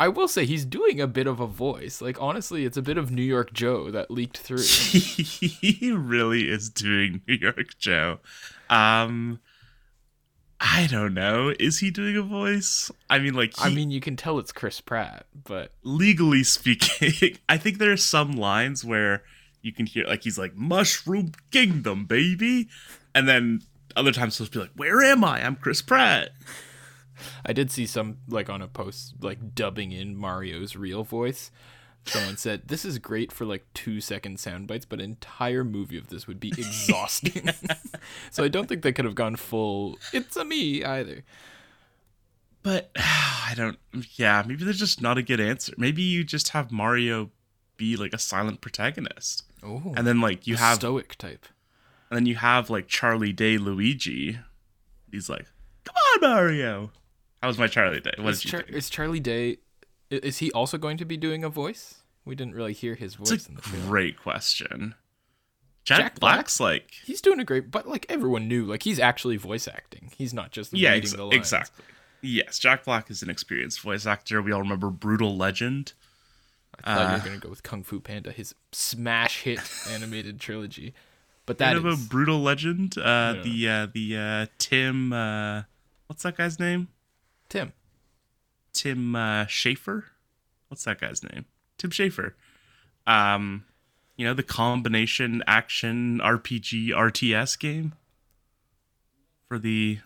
I will say he's doing a bit of a voice. Like honestly, it's a bit of New York Joe that leaked through. he really is doing New York Joe. Um I don't know. Is he doing a voice? I mean like he, I mean, you can tell it's Chris Pratt, but legally speaking, I think there are some lines where you can hear like he's like Mushroom Kingdom, baby. And then other times he'll be like, Where am I? I'm Chris Pratt. I did see some like on a post like dubbing in Mario's real voice. Someone said this is great for like two second sound bites, but an entire movie of this would be exhausting. so I don't think they could have gone full. It's a me either. But I don't. Yeah, maybe there's just not a good answer. Maybe you just have Mario be like a silent protagonist, Oh, and then like you have, stoic type. and then you have like Charlie Day Luigi. He's like, "Come on, Mario." How was my Charlie Day? What Is, Char- is Charlie Day? Is he also going to be doing a voice? We didn't really hear his voice It's a in the film. great question. Jack, Jack Black? Black's like, He's doing a great, but like everyone knew, like he's actually voice acting. He's not just yeah, reading ex- the lines. exactly. Yes, Jack Black is an experienced voice actor. We all remember Brutal Legend. I thought you Uh, were gonna go with Kung Fu Panda, his smash hit animated trilogy. But That of is a Brutal Legend. Uh, Yeah. The uh, the uh, Tim. Uh, what's that guy's name? Tim. Tim uh, Schafer. What's that guy's name? Tim Schafer. Um, you know the combination action RPG RTS game for the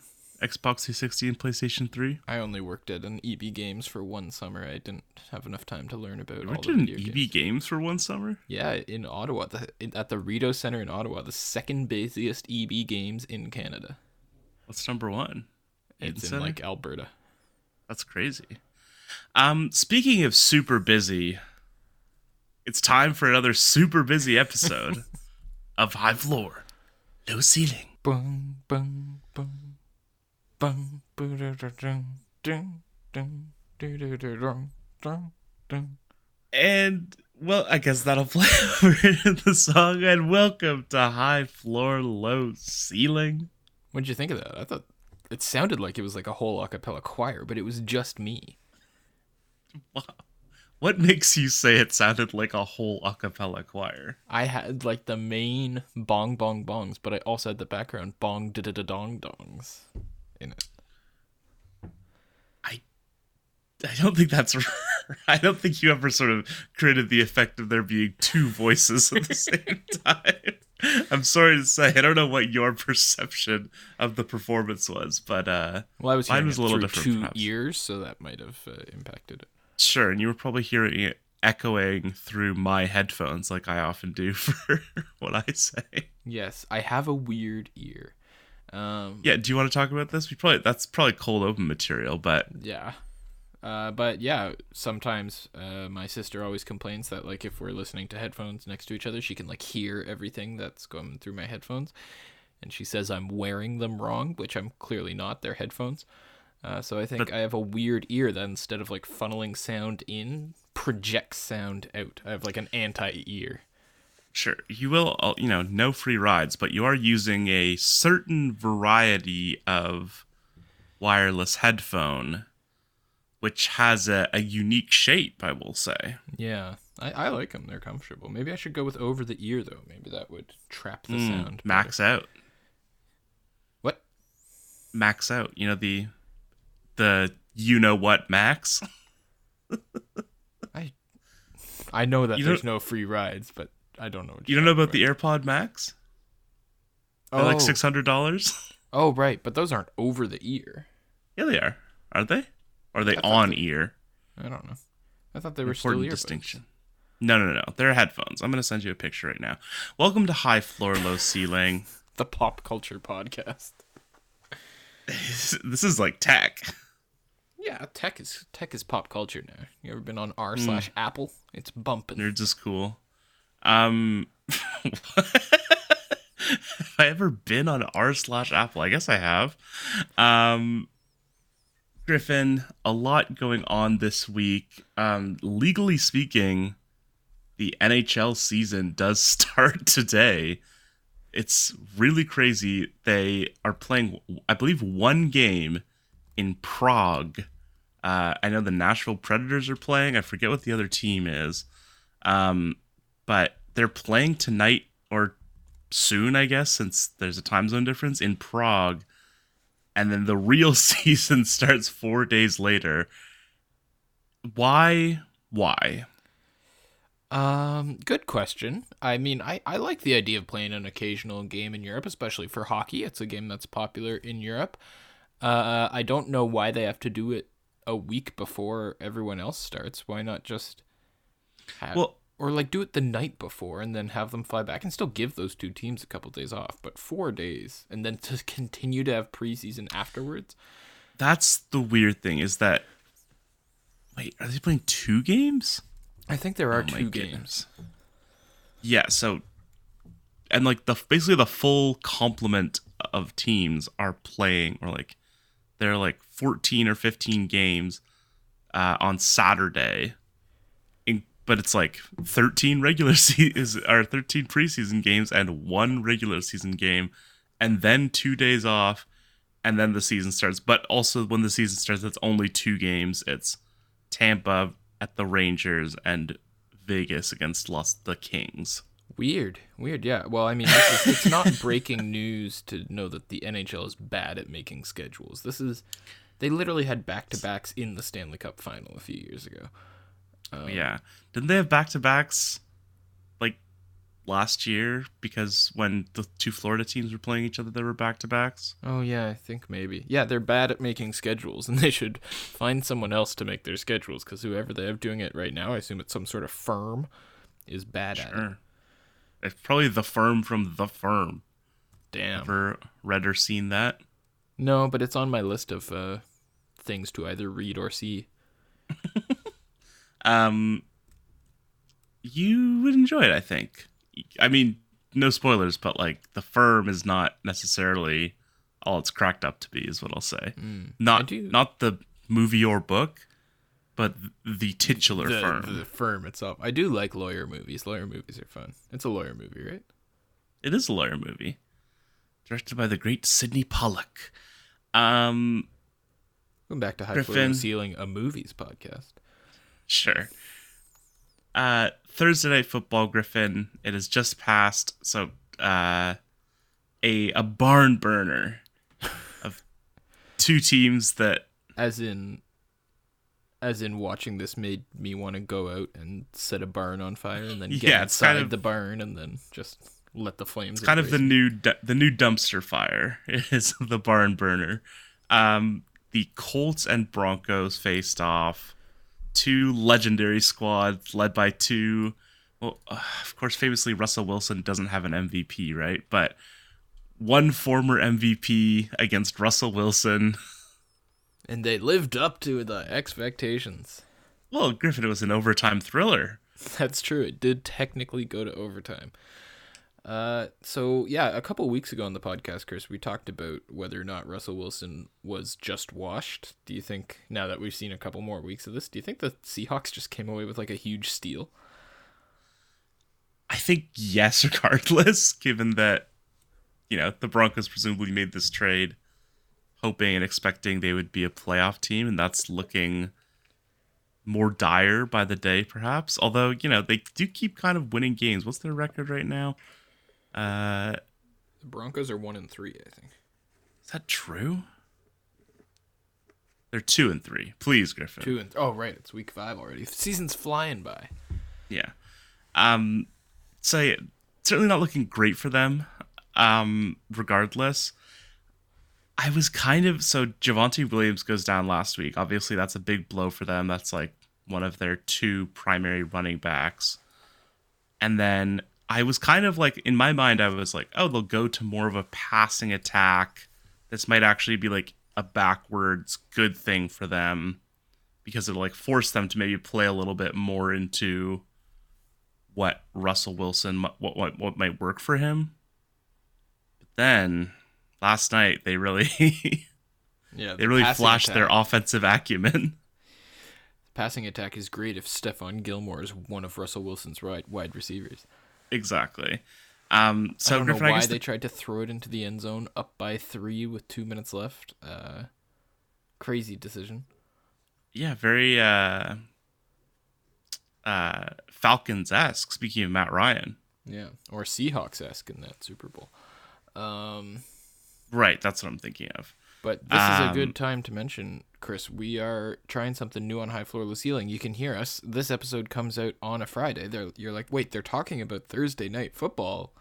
Xbox 360 and PlayStation 3. I only worked at an EB Games for one summer. I didn't have enough time to learn about You all worked the in video EB games. Games for one summer. Yeah, in Ottawa, the, in, at the Rideau Center in Ottawa, the second busiest EB Games in Canada. What's number one? Eden It's in Center? like Alberta. That's crazy. Um, speaking of super busy, it's time for another super busy episode of High Floor, Low Ceiling. Dum, doo-da-da-dum, dum, dum. And well, I guess that'll play over the song. And welcome to High Floor, Low Ceiling. What'd you think of that? I thought it sounded like it was like a whole a cappella choir, but it was just me. Wow. What makes you say it sounded like a whole a cappella choir? I had like the main bong bong bongs, but I also had the background bong da da da dong dongs in it. I don't think that's. I don't think you ever sort of created the effect of there being two voices at the same time. I'm sorry to say, I don't know what your perception of the performance was, but uh, Well, I was Mine was a little different, two perhaps. ears, so that might have uh, impacted it. sure. And you were probably hearing it echoing through my headphones, like I often do for what I say. Yes, I have a weird ear. Um, Yeah. Do you want to talk about this? We probably that's probably cold open material, but Yeah. Uh, but yeah, sometimes uh, my sister always complains that like if we're listening to headphones next to each other, she can like hear everything that's going through my headphones, and she says I'm wearing them wrong, which I'm clearly not. They're headphones. Uh, so I think But- I have a weird ear that instead of like funneling sound in, projects sound out. I have like an anti-ear. Sure, you will, uh, you know, no free rides, but you are using a certain variety of wireless headphone, which has a, a unique shape, I will say. Yeah, I, I like them. They're comfortable. Maybe I should go with over the ear though. Maybe that would trap the Mm, sound. better. max out. What? Max out. You know, the, the, you know what, Max? I I know that You there's no free rides, but I don't know. What You don't know about the AirPod Max? They're oh, like $600? oh, right, but those aren't over the ear. yeah, they are. Aren't they? Are they on they- ear? I don't know. I thought they were still Important earbuds. distinction. No, no, no, no. They're headphones. I'm going to send you a picture right now. Welcome to High Floor, Low Ceiling. The pop culture podcast. this is like tech. Yeah, tech is tech is pop culture now. You ever been on r Hmm. slash Apple? It's bumping. Nerds is cool. Um, have I ever been on r slash Apple? I guess I have. Um, Griffin, a lot going on this week. Um, legally speaking, the NHL season does start today. It's really crazy. They are playing, I believe, one game in Prague Uh, I know the Nashville Predators are playing. I forget what the other team is, um, but they're playing tonight or soon, I guess, since there's a time zone difference in Prague, and then the real season starts four days later. Why? Why? Um, good question. I mean, I, I like the idea of playing an occasional game in Europe, especially for hockey. It's a game that's popular in Europe. Uh, I don't know why they have to do it a week before everyone else starts. Why not just have, Well- or like do it the night before and then have them fly back and still give those two teams a couple days off, but four days and then to continue to have preseason afterwards. That's the weird thing is that. Wait, are they playing two games? I think there are Oh two games. Yeah, so and like the basically the full complement of teams are playing or like they're like 14 or 15 games uh, on Saturday. But it's like 13 regular season or 13 preseason games and one regular season game and then 2 days off and then the season starts. But also when the season starts it's only two games. It's Tampa at the Rangers and Vegas against Los the Kings. Weird, weird. Yeah. Well, I mean, is, it's not breaking news to know that the NHL is bad at making schedules. This is, they literally had back to backs in the Stanley Cup final a few years ago. Um, yeah. Didn't they have back to backs like last year? Because when the two Florida teams were playing each other, they were back to backs. Oh yeah, I think maybe. Yeah, they're bad at making schedules, and they should find someone else to make their schedules because whoever they have doing it right now, I assume it's some sort of firm, is bad at it. Sure. It's probably the firm from the firm. Damn. Ever read or seen that? No, but it's on my list of uh, things to either read or see. Um, you would enjoy it, I think. I mean, no spoilers, but like the firm is not necessarily all it's cracked up to be, is what I'll say. Mm. Not not the movie or book, but the titular the, firm. the firm itself. I do like lawyer movies. Lawyer movies are fun. It's a lawyer movie, right? It is a lawyer movie, directed by the great Sydney Pollack. Um, Going back to High Floor Griffin. Ceiling, a movies podcast. Sure. Uh, Thursday night football, Griffin. It has just passed, so uh, a a barn burner of two teams that As in, as in, watching this made me want to go out and set a barn on fire and then get Yeah, inside kind of- the barn and then just let the flames. It's kind of the embrace new du- the new dumpster fire is the barn burner. Um, the Colts and Broncos faced off. Two legendary squads led by two. Well, uh, of course, famously Russell Wilson doesn't have an MVP, right? But one former MVP against Russell Wilson. and they lived up to the expectations. Well, Griffin, it was an overtime thriller. That's true. It did technically go to overtime. Uh, so yeah, a couple weeks ago on the podcast, Chris, we talked about whether or not Russell Wilson was just washed. Do you think now that we've seen a couple more weeks of this, do you think the Seahawks just came away with like a huge steal? I think yes, regardless, given that you know the Broncos presumably made this trade hoping and expecting they would be a playoff team, and that's looking more dire by the day, perhaps. Although you know they do keep kind of winning games. What's their record right now? Uh, The Broncos are one and three, I think. is that true? They're two and three. Please, Griffin. Two and oh right, it's week five already. Season's flying by. Yeah. Um so yeah, certainly not looking great for them. Um regardless. I was kind of so Javonte Williams goes down last week. Obviously that's a big blow for them. That's like one of their two primary running backs. And then I was kind of like in my mind I was like, oh, they'll go to more of a passing attack. This might actually be like a backwards good thing for them because it'll like force them to maybe play a little bit more into what Russell Wilson what what what might work for him. But then last night they really Yeah, they really flashed their offensive acumen. passing attack is great if Stephon Gilmore is one of Russell Wilson's wide wide receivers. Exactly. Um so I don't Griffin, know why they the- tried to throw it into the end zone up by three with two minutes left. Uh, crazy decision. yeah, very uh, uh, Falcons esque. Speaking of Matt Ryan, Yeah, or Seahawks esque in that Super Bowl. Um, right? That's what I'm thinking of. but this is a Um, good time to mention, Chris. We are trying something new on High Floor Low Ceiling. You can hear us. This episode comes out on a Friday. They're, you're like, wait, they're talking about Thursday night football,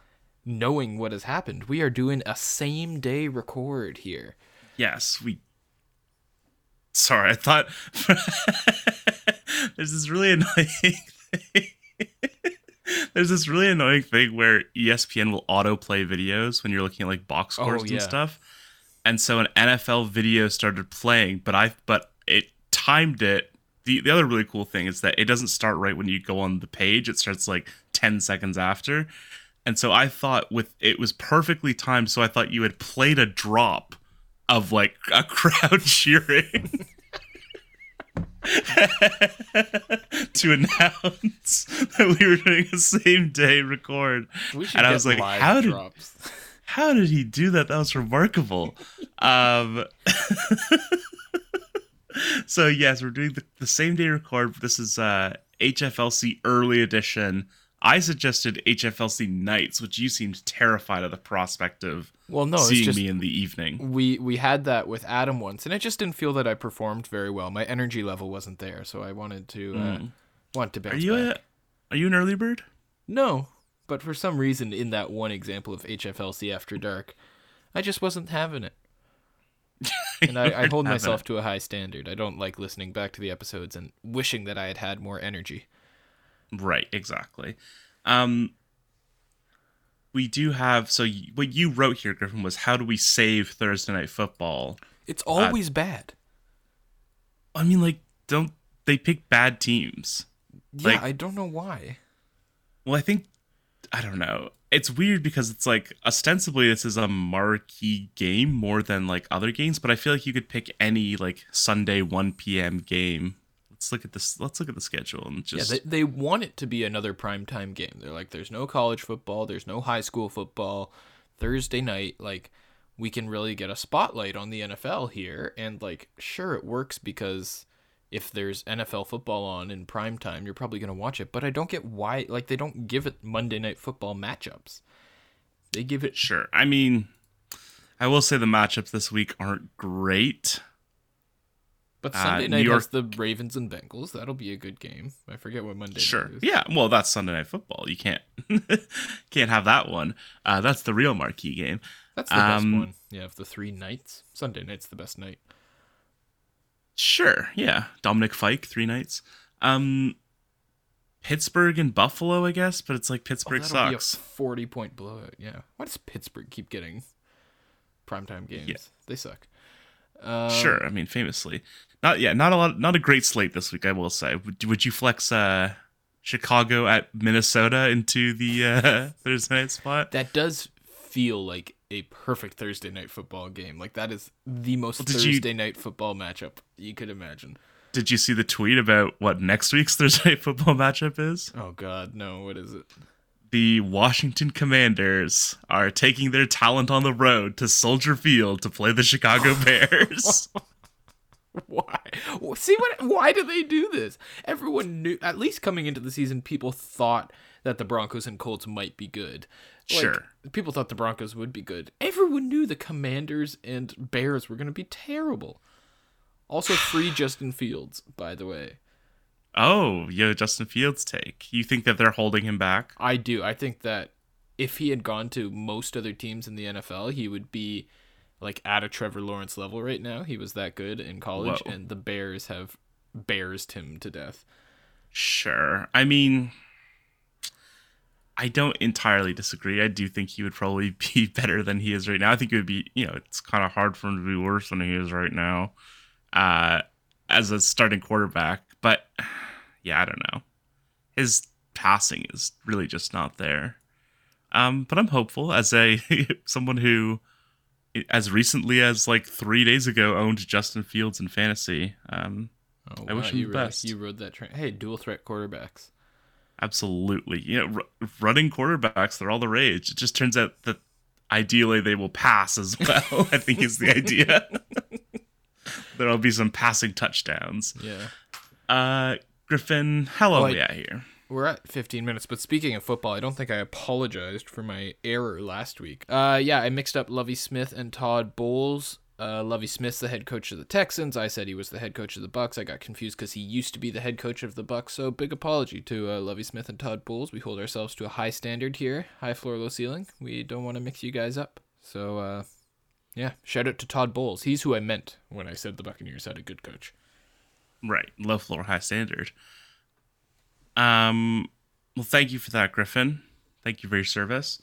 knowing what has happened. We are doing a same day record here. Yes, we. Sorry, I thought there's this really annoying thing. There's this really annoying thing where ESPN will autoplay videos when you're looking at like box Oh, scores and stuff. And so an NFL video started playing, but I but it timed it. The the other really cool thing is that it doesn't start right when you go on the page. It starts like 10 seconds after. And so I thought with it was perfectly timed, so I thought you had played a drop of like a crowd cheering to announce that we were doing a same day record. We should And I was like, live how did- drops. How did he do that? That was remarkable. um, so yes, we're doing the, the same day record. This is uh, HFLC early edition. I suggested HFLC nights, which you seemed terrified of the prospect of Well, no, seeing just me in the evening. we we had that with Adam once, and I just didn't feel that I performed very well. My energy level wasn't there, so I wanted to uh, want to bounce Mm. Are you back. a are you an early bird? No, but for some reason, in that one example of HFLC After Dark, I just wasn't having it. And I, I hold myself to a high standard. I don't like listening back to the episodes and wishing that I had had more energy. Right, exactly. Um, we do have so what you wrote here, Griffin, was how do we save Thursday night football? It's always bad. I mean, like, don't they pick bad teams? Yeah, like- I don't know why. Well, I think I don't know. It's weird because it's like ostensibly this is a marquee game more than like other games, but I feel like you could pick any like Sunday 1 p.m. game. Let's look at this. Let's look at the schedule and just Yeah, they, they want it to be another primetime game. They're like, there's no college football, there's no high school football. Thursday night, like, we can really get a spotlight on the NFL here. And, like, sure, it works because if there's NFL football on in prime time, you're probably going to watch it. But I don't get why, like, they don't give it Monday night football matchups. They give it. sure. I mean, I will say the matchups this week aren't great. But Uh, Sunday New night York- has the Ravens and Bengals. That'll be a good game. I forget what Monday Sure. Yeah. Well, that's Sunday night football. You can't can't have that one. Uh, that's the real marquee game. That's the best Um, one. Yeah, of the three nights. Sunday night's the best night. Sure. Yeah. Dominic Fike, three nights. Um, Pittsburgh and Buffalo, I guess, but it's like Oh, Pittsburgh a sucks. 40 point blowout. Yeah. Why does Pittsburgh keep getting primetime games? Yeah. They suck. Um, sure. I mean, famously, not yeah, not a lot, not a great slate this week. I will say. Would, would you flex uh, Chicago at Minnesota into the uh, Thursday night spot? That does feel like a perfect Thursday night football game. Like, that is the most Well, did you- Thursday night football matchup you could imagine. Did you see the tweet about what next week's Thursday night football matchup is? Oh, God. No. What is it? the Washington Commanders are taking their talent on the road to Soldier Field to play the Chicago Bears. Why? See what? Why do they do this? Everyone knew. At least coming into the season, people thought that the Broncos and Colts might be good. Like, Sure. People thought the Broncos would be good. Everyone knew the Commanders and Bears were going to be terrible. Also, free Justin Fields, by the way. oh, yo, Justin Fields take. You think that they're holding him back? I do. I think that if he had gone to most other teams in the NFL, he would be like at a Trevor Lawrence level right now. He was that good in college, Whoa. and the Bears have bearsed him to death. Sure. I mean, I don't entirely disagree. I do think he would probably be better than he is right now. I think it would be, you know, it's kind of hard for him to be worse than he is right now uh, as a starting quarterback. But yeah, I don't know. His passing is really just not there. Um, but I'm hopeful as a someone who, as recently as like three days ago, owned Justin Fields in fantasy. Um, Oh, I wish him you the really- best. You rode that train. Hey, dual threat quarterbacks. Absolutely. You know, r- running quarterbacks, they're all the rage. It just turns out that ideally they will pass as well, I think is the idea. There'll be some passing touchdowns. Yeah. Uh, Griffin, how long Oh, are I- we at here? We're at 15 minutes, but speaking of football, I don't think I apologized for my error last week. Uh, yeah, I mixed up Lovie Smith and Todd Bowles. Uh, Lovie Smith's the head coach of the Texans. I said he was the head coach of the Bucs. I got confused because he used to be the head coach of the Bucs. So big apology to uh, Lovie Smith and Todd Bowles. We hold ourselves to a high standard here, high floor, low ceiling. We don't want to mix you guys up. So uh, yeah, shout out to Todd Bowles. He's who I meant when I said the Buccaneers had a good coach. Right, low floor, high standard. Um, well, thank you for that, Griffin. Thank you for your service.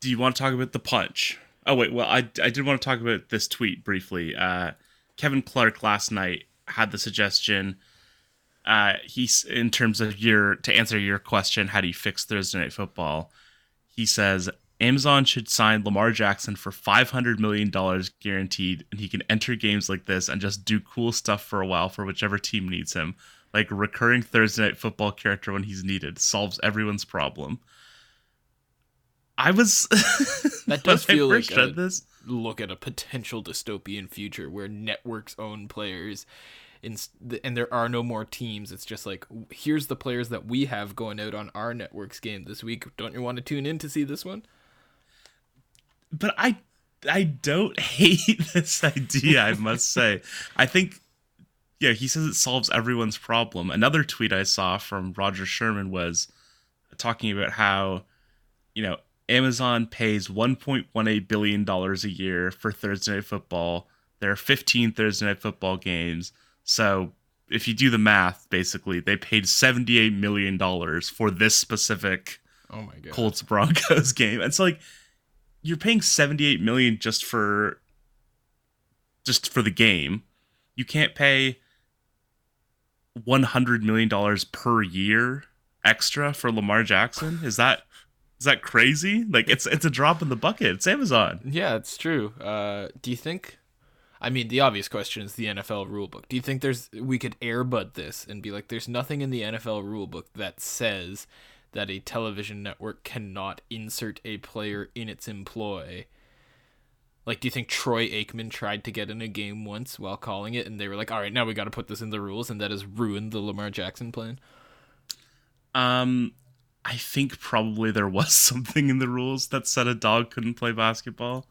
Do you want to talk about the punch? Oh wait, well, I, I did want to talk about this tweet briefly. Uh, Kevin Clark last night had the suggestion. Uh, he's in terms of your to answer your question, how do you fix Thursday night football? He says Amazon should sign Lamar Jackson for five hundred million dollars guaranteed, and he can enter games like this and just do cool stuff for a while for whichever team needs him. Like recurring Thursday night football character when he's needed, solves everyone's problem. I was That does feel like a- this. look at a potential dystopian future where networks own players in, and there are no more teams it's just like here's the players that we have going out on our network's game this week don't you want to tune in to see this one but I I don't hate this idea, I must say. I think yeah, he says it solves everyone's problem. Another tweet I saw from Roger Sherman was talking about how, you know, Amazon pays 1.18 billion dollars a year for Thursday night football. There are 15 Thursday night football games. So, if you do the math, basically, they paid 78 million dollars for this specific oh my god Colts Broncos game. It's so like you're paying 78 million just for just for the game. You can't pay 100 million dollars per year extra for Lamar Jackson? Is that is that crazy? Like it's it's a drop in the bucket. It's Amazon. yeah it's true uh do you think I mean, the obvious question is the NFL rulebook. Do you think there's we could airbud this and be like, there's nothing in the NFL rulebook that says that a television network cannot insert a player in its employ? Like, do you think Troy Aikman tried to get in a game once while calling it, and they were like, "All right, now we got to put this in the rules," and that has ruined the Lamar Jackson plan? Um I think probably there was something in the rules that said a dog couldn't play basketball.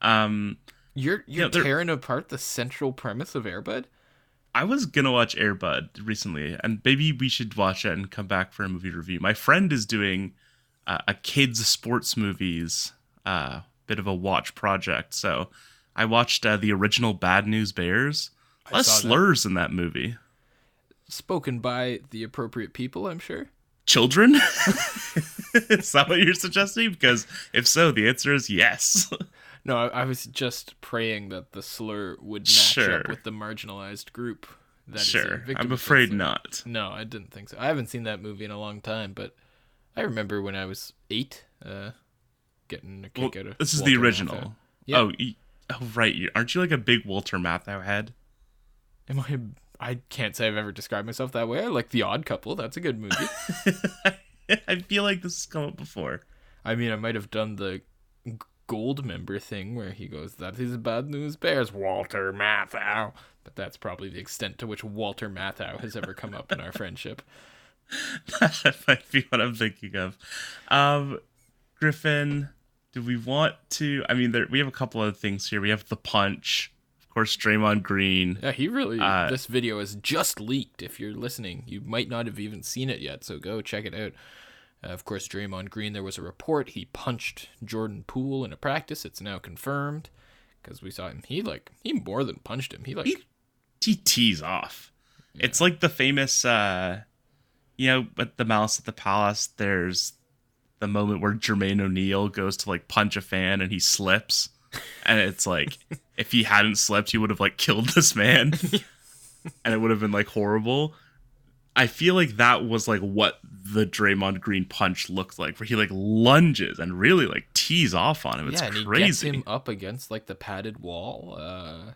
Um You're you're Yeah, tearing apart the central premise of Airbud. I was gonna watch Airbud recently, and maybe we should watch it and come back for a movie review. My friend is doing uh, a kids sports movies, uh, bit of a watch project. So I watched uh, the original Bad News Bears. A lot of saw that. slurs in that movie. Spoken by the appropriate people, I'm sure. Children? is that what you're suggesting? Because if so, the answer is yes. No, I, I was just praying that the slur would match Sure. up with the marginalized group. That is a sure, victim I'm afraid not. No, I didn't think so. I haven't seen that movie in a long time, but I remember when I was eight, uh, getting a Well, kick out of. this is Walter the original. Yeah. Oh, oh, right. Aren't you like a big Walter Matthau head? Am I? I can't say I've ever described myself that way. I like The Odd Couple. That's a good movie. I feel like this has come up before. I mean, I might have done the gold member thing where he goes, "That is bad news, bears." Walter Matthau. But that's probably the extent to which Walter Matthau has ever come up in our friendship. that might be what I'm thinking of. Um, Griffin, do we want to? I mean, there, we have a couple of things here. We have the punch, course, Draymond Green. Yeah, he really. Uh, this video is just leaked. If you're listening, you might not have even seen it yet, so go check it out. Uh, of course, Draymond Green. There was a report he punched Jordan Poole in a practice. It's now confirmed because we saw him. He like he more than punched him. He like He, he tees off. It's like the famous, uh, you know, at the Malice at the Palace. There's the moment where Jermaine O'Neal goes to like punch a fan and he slips, and it's like if he hadn't slept, he would have like killed this man, and it would have been like horrible. I feel like that was like what the Draymond Green punch looked like, where he like lunges and really like tees off on him. It's yeah, and he gets him up against like the padded wall. Uh,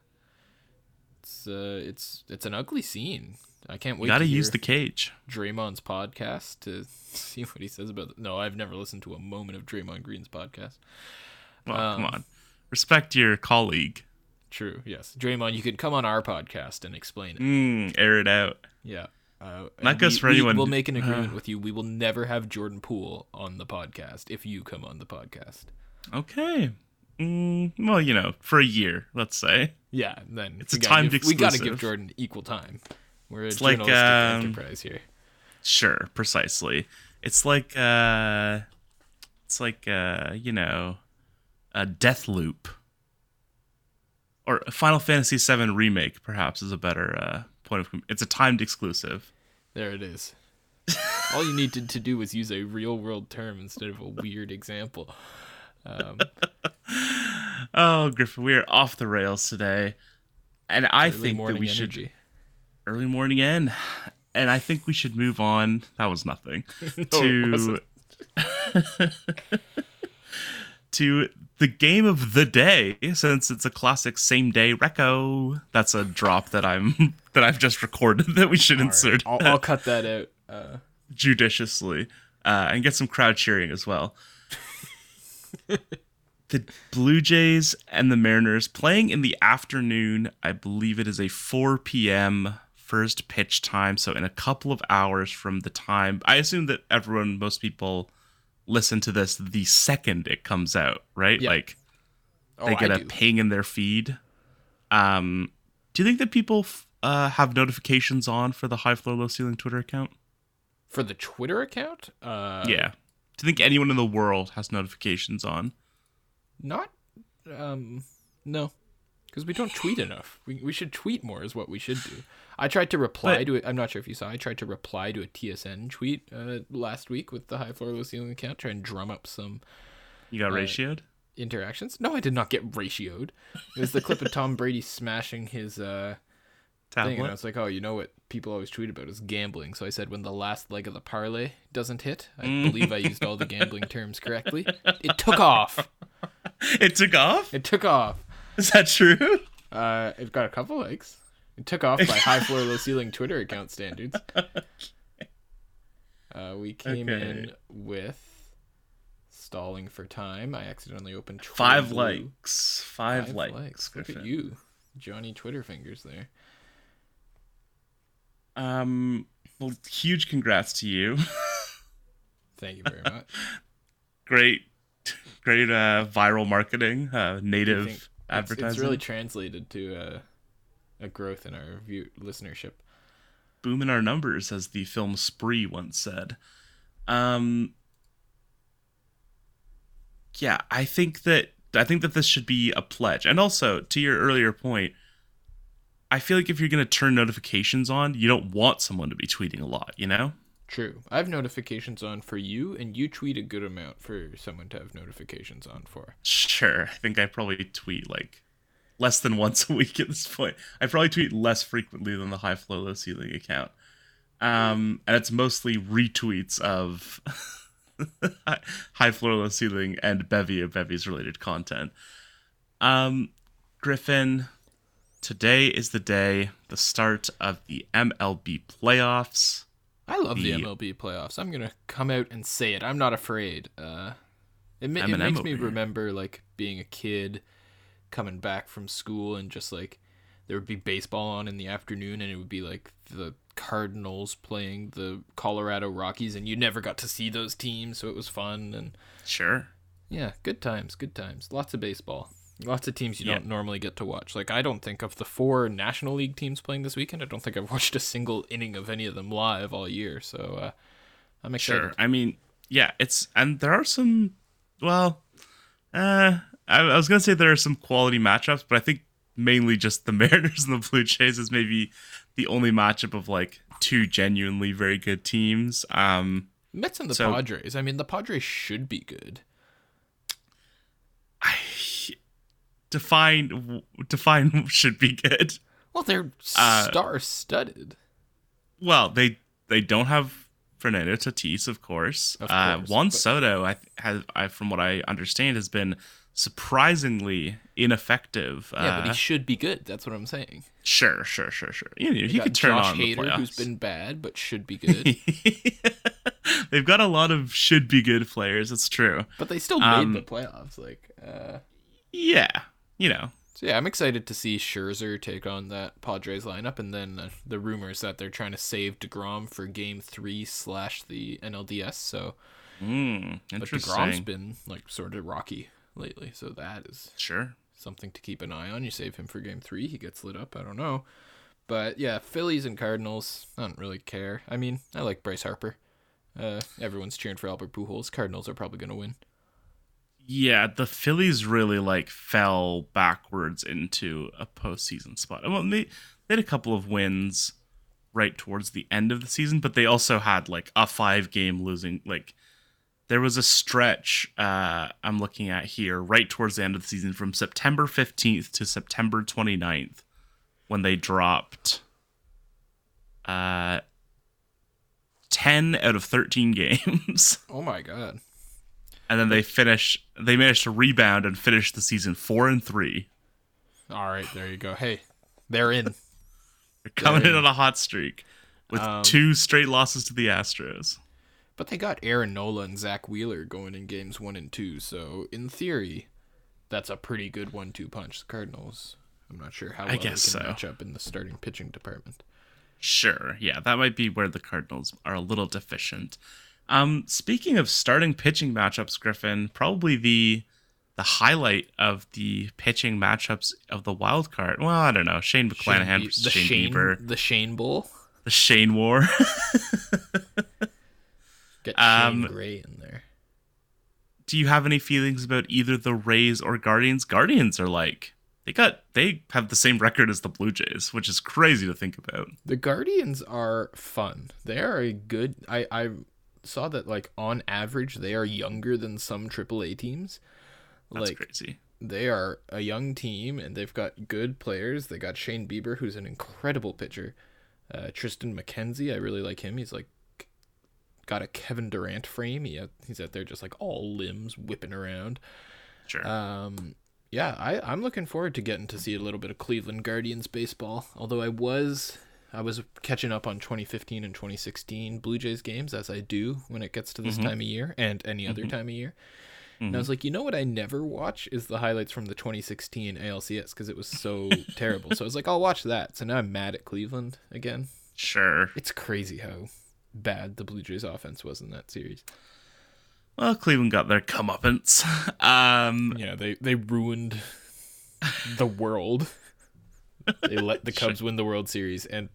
it's uh, it's it's an ugly scene. I can't wait. Gotta to use the cage. Draymond's podcast to see what he says about. It. No, I've never listened to a moment of Draymond Green's podcast. Well, Um, come on, respect your colleague. True. Yes. Draymond, you can come on our podcast and explain it. Mm, air it out. Yeah. Uh, goes we- for we- anyone- We'll make an agreement with you. We will never have Jordan Poole on the podcast if you come on the podcast. Okay. Mm, well, you know, for a year, let's say. Yeah, then It's a timed give- We got to give Jordan equal time. We're a It's like, journalistic um, enterprise here. Sure, precisely. It's like uh it's like uh, you know, a death loop. Or Final Fantasy VII remake perhaps is a better uh point of com- it's a timed exclusive. There it is. All you needed to do was use a real world term instead of a weird example. Um, Oh, Griffin, we are off the rails today. And I think that we should energy. early morning in. And I think we should move on. That was nothing. it to. To the game of the day since it's a classic same day reco. That's a drop that i'm that i've just recorded that we should insert I'll, I'll cut that out. Uh, judiciously uh, and get some crowd cheering as well. The blue jays and the mariners playing in the afternoon. I believe it is a 4 p.m first pitch time so in a couple of hours from the time. I assume that everyone most people listen to this the second it comes out right Yeah. like oh, they get I a do. ping in their feed um do you think that people f- uh, have notifications on for the high floor low ceiling twitter account for the Twitter account. Uh, yeah do you think anyone in the world has notifications on Not. Um. No. Because we don't tweet enough. We, we should tweet more, is what we should do. I tried to reply But- to it. I'm not sure if you saw. I tried to reply to a TSN tweet uh, last week with the high floor low ceiling account, try and drum up some you got Uh, ratioed interactions. No, I did not get ratioed. It was the clip of Tom Brady smashing his uh, thing, and I was like, oh, you know what people always tweet about is gambling. So I said, when the last leg of the parlay doesn't hit, I Mm. believe I used all the gambling terms correctly. It took off. it took off It took off. is that true Uh, it got a couple likes. It took off by high floor, low ceiling Twitter account standards. Uh, we came Okay. in with stalling for time. I accidentally opened five Blue. likes five, likes, Look at you, Johnny Twitter fingers there. um well huge congrats to you Thank you very much. great great uh viral marketing uh native think it's, it's really translated to uh, a growth in our view listenership. boom in our numbers as the film spree once said. Um yeah i think that i think that this should be a pledge. And also to your earlier point i feel like if you're going to turn notifications on you don't want someone to be tweeting a lot you know True. I have notifications on for you, and you tweet a good amount for someone to have notifications on for. sure. I think i probably tweet like less than once a week at this point. I probably tweet less frequently than the high flow low ceiling account. Um and it's mostly retweets of high floor low ceiling and bevy of bevy's related content. Um griffin today is the day the start of the mlb playoffs I love the, The- MLB playoffs. I'm gonna come out and say it. I'm not afraid. Uh, it, ma- it makes me remember like being a kid, coming back from school, and just like there would be baseball on in the afternoon, and it would be like the Cardinals playing the Colorado Rockies, and you never got to see those teams, so it was fun and sure yeah, good times, good times. Lots of baseball. Lots of teams you Yeah. don't normally get to watch. Like I don't think of the four National League teams playing this weekend. I don't think I've watched a single inning of any of them live all year. So uh, I'm excited. Sure. I mean, yeah, it's and there are some. Well, uh, I, I was gonna say there are some quality matchups, but I think mainly just the Mariners and the Blue Jays is maybe the only matchup of like two genuinely very good teams. Um, Mets and the So- Padres. I mean, the Padres should be good. I define define should be good. Well, they're Uh, star-studded. Well, they they don't have Fernando Tatis, of course. Of uh, Juan but- Soto, I, has, I from what I understand, has been surprisingly ineffective. Yeah, but Uh, he should be good. That's what I'm saying. Sure, sure, sure, sure. You know, he could turn Josh on the Hader, who's playoffs. been bad but should be good. They've got a lot of should be good players. It's true. but they still made Um, the playoffs. Like, uh, Yeah, you know, So yeah, I'm excited to see Scherzer take on that Padres lineup, and then uh, the rumors that they're trying to save Degrom for Game Three slash the NLDS. So, Mm, but interesting. Degrom's been like sort of rocky lately, so that is Sure. something to keep an eye on. You save him for Game Three, he gets lit up. I don't know, but yeah, Phillies and Cardinals. I don't really care. I mean, I like Bryce Harper. Uh, everyone's cheering for Albert Pujols. Cardinals are probably gonna win. Yeah, the Phillies really like fell backwards into a postseason spot. Well, they, they had a couple of wins right towards the end of the season, but they also had like a five game losing. Like there was a stretch uh, I'm looking at here right towards the end of the season from September 15th to September 29th when they dropped uh, 10 out of 13 games. Oh my god. And then they finish they managed to rebound and finish the season four and three All right, there you go. Hey, they're in. they're coming in Dang. on a hot streak with Um, two straight losses to the astros But they got Aaron Nola and Zack Wheeler going in games one and two, so in theory, that's a pretty good one-two punch. The Cardinals. I'm not sure how well guess they can so. match up in the starting pitching department. sure yeah that might be where the cardinals are a little deficient um speaking of starting pitching matchups griffin probably the the highlight of the pitching matchups of the wild card well i don't know shane mcclanahan Be- versus the shane, Shane, bieber the Shane Bowl. the shane war Get Um, Shane Gray in there. do you have any feelings about either the Rays or Guardians? Guardians are like they got they have the same record as the Blue Jays, which is crazy to think about. The Guardians are fun. They are a good. I I saw that like on average they are younger than some AAA teams. That's like crazy. they are a young team and they've got good players. They got Shane Bieber, who's an incredible pitcher. Uh, Triston McKenzie, I really like him. He's like got a Kevin Durant frame. He, he's out there just like all limbs whipping around. Sure. Um, yeah, I, I'm looking forward to getting to see a little bit of Cleveland Guardians baseball. Although I was I was catching up on 2015 and 2016 Blue Jays games as I do when it gets to this mm-hmm. time of year and any other mm-hmm. time of year. And I mm-hmm. was like, you know what I never watch is the highlights from the 2016 ALCS because it was so terrible. So I was like, I'll watch that. So now I'm mad at Cleveland again. sure. It's crazy how bad the Blue Jays offense was in that series. Well, Cleveland got their comeuppance. Um, Yeah, they they ruined the world. They let the Cubs win the World Series, and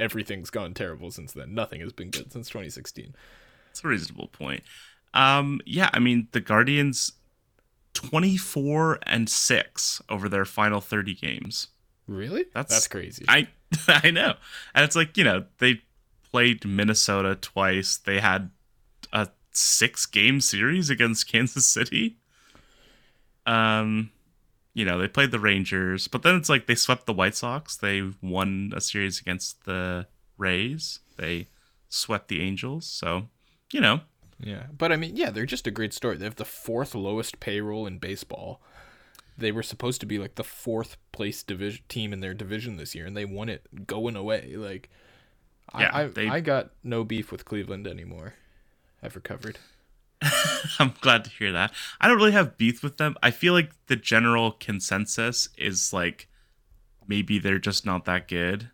everything's gone terrible since then. Nothing has been good since 2016. it's a reasonable point. Um, yeah, I mean the Guardians, twenty four and six over their final thirty games. Really? That's- That's crazy. I I know, and it's like you know they played Minnesota twice. They had a six game series against Kansas City. Um, you know they played the Rangers, but then it's like they swept the White Sox. They won a series against the Rays. They swept the Angels. So you know yeah, but I mean, yeah, they're just a great story. They have the fourth lowest payroll in baseball. They were supposed to be like the fourth place division team in their division this year, and they won it going away. Like, Yeah, I, I, they- I got no beef with Cleveland anymore. I've recovered. I'm glad to hear that. I don't really have beef with them. I feel like the general consensus is like maybe they're just not that good.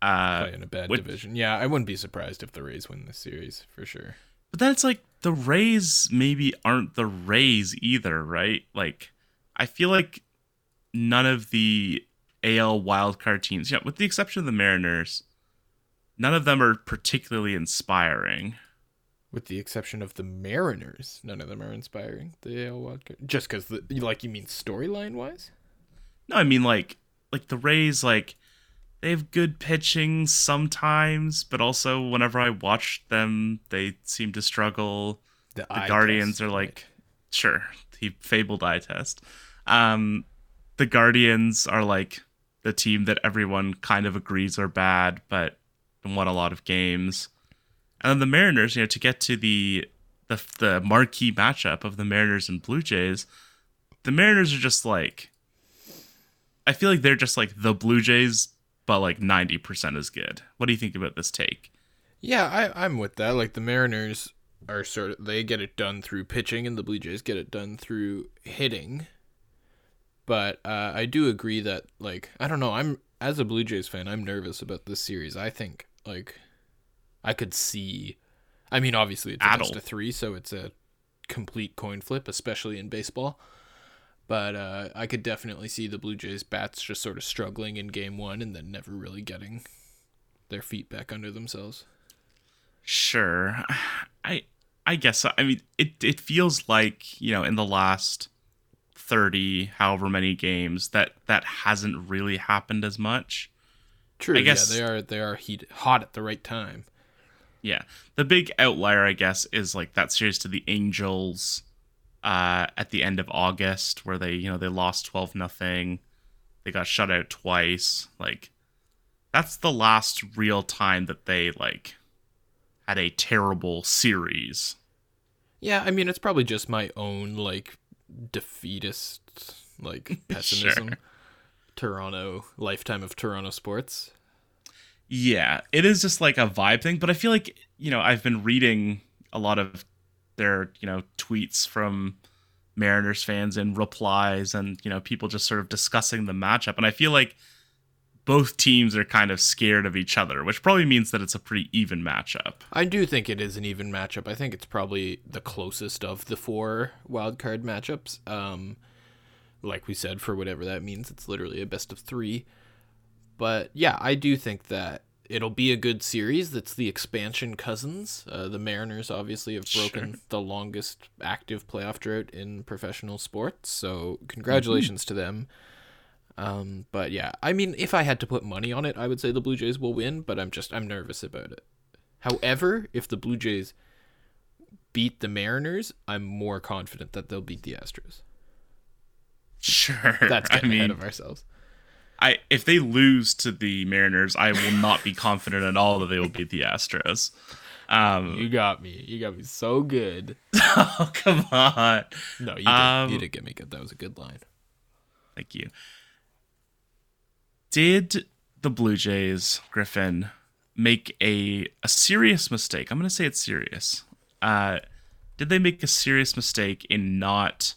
Uh, in a bad division. Yeah, I wouldn't be surprised if the Rays win this series for sure. but then it's like the Rays maybe aren't the Rays either, right? Like I feel like none of the AL wildcard teams, yeah, with the exception of the Mariners, none of them are particularly inspiring. With the exception of the Mariners, none of them are inspiring. The AL wildcard, just because the like you mean storyline wise. No, I mean like like the Rays like they have good pitching sometimes, but also whenever I watch them, they seem to struggle. The, The Guardians are like sure, the fabled eye test. Um the Guardians are like the team that everyone kind of agrees are bad, but won a lot of games. And then the Mariners, you know, to get to the the the marquee matchup of the Mariners and Blue Jays, the Mariners are just like I feel like they're just like the Blue Jays, but like ninety percent as good. What do you think about this take? Yeah, I, I'm with that. Like the Mariners are sort of they get it done through pitching, and the Blue Jays get it done through hitting. But uh, I do agree that like I don't know. I'm as a Blue Jays fan, I'm nervous about this series. I think like I could see. I mean, obviously it's a Addle. best of three, so it's a complete coin flip, especially in baseball. But uh, I could definitely see the Blue Jays bats just sort of struggling in game one and then never really getting their feet back under themselves. Sure. I I guess I mean it it feels like, you know, in the last 30 however many games that that hasn't really happened as much. True. I guess- yeah, they are they are heat hot at the right time. Yeah. The big outlier I guess is like that series to the Angels uh at the end of August where they, you know, they lost 12 nothing. They got shut out twice. Like that's the last real time that they like had a terrible series. Yeah, I mean it's probably just my own like defeatist like pessimism. Toronto lifetime of Toronto sports. Yeah, it is just like a vibe thing, but I feel like, you know, I've been reading a lot of their, you know, tweets from Mariners fans and replies and, you know, people just sort of discussing the matchup. And I feel like both teams are kind of scared of each other, which probably means that it's a pretty even matchup. I do think it is an even matchup. I think it's probably the closest of the four wildcard matchups. Um, like we said, for whatever that means, it's literally a best of three. But yeah, I do think that it'll be a good series. That's the expansion cousins. Uh, the Mariners obviously have broken Sure. the longest active playoff drought in professional sports. So congratulations to them. Um, but yeah, I mean, if I had to put money on it, I would say the Blue Jays will win. But I'm just I'm nervous about it. However, if the Blue Jays beat the Mariners, I'm more confident that they'll beat the Astros. Sure. That's I getting mean, ahead of ourselves. I if they lose to the Mariners, I will not be confident at all that they will beat the Astros. Um, You got me. You got me so good. oh, come on. No, you did. Um, you did get me good. That was a good line. Thank you. Did the Blue Jays, Griffin, make a a serious mistake? I'm going to say it's serious. Uh, did they make a serious mistake in not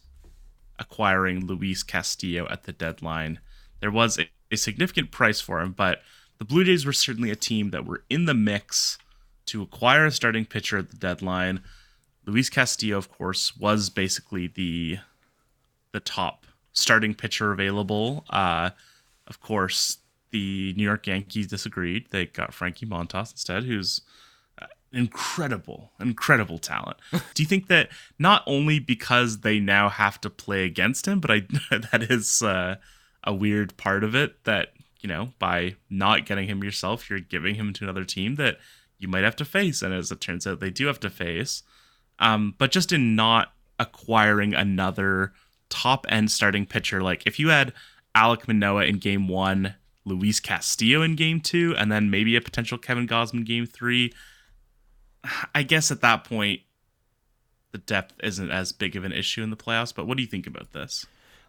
acquiring Luis Castillo at the deadline? There was a, a significant price for him, but the Blue Jays were certainly a team that were in the mix to acquire a starting pitcher at the deadline. Luis Castillo, of course, was basically the the top starting pitcher available. Uh, of course, the New York Yankees disagreed. They got Frankie Montas instead, who's uh, incredible, incredible talent. Do you think that not only because they now have to play against him, but I that is uh, a weird part of it that you know by not getting him yourself, you're giving him to another team that you might have to face, and as it turns out, they do have to face. Um, but just in not acquiring another top end starting pitcher, like if you had Alek Manoah in game one, Luis Castillo in game two, and then maybe a potential Kevin Gausman game three, I guess at that point, the depth isn't as big of an issue in the playoffs. But what do you think about this?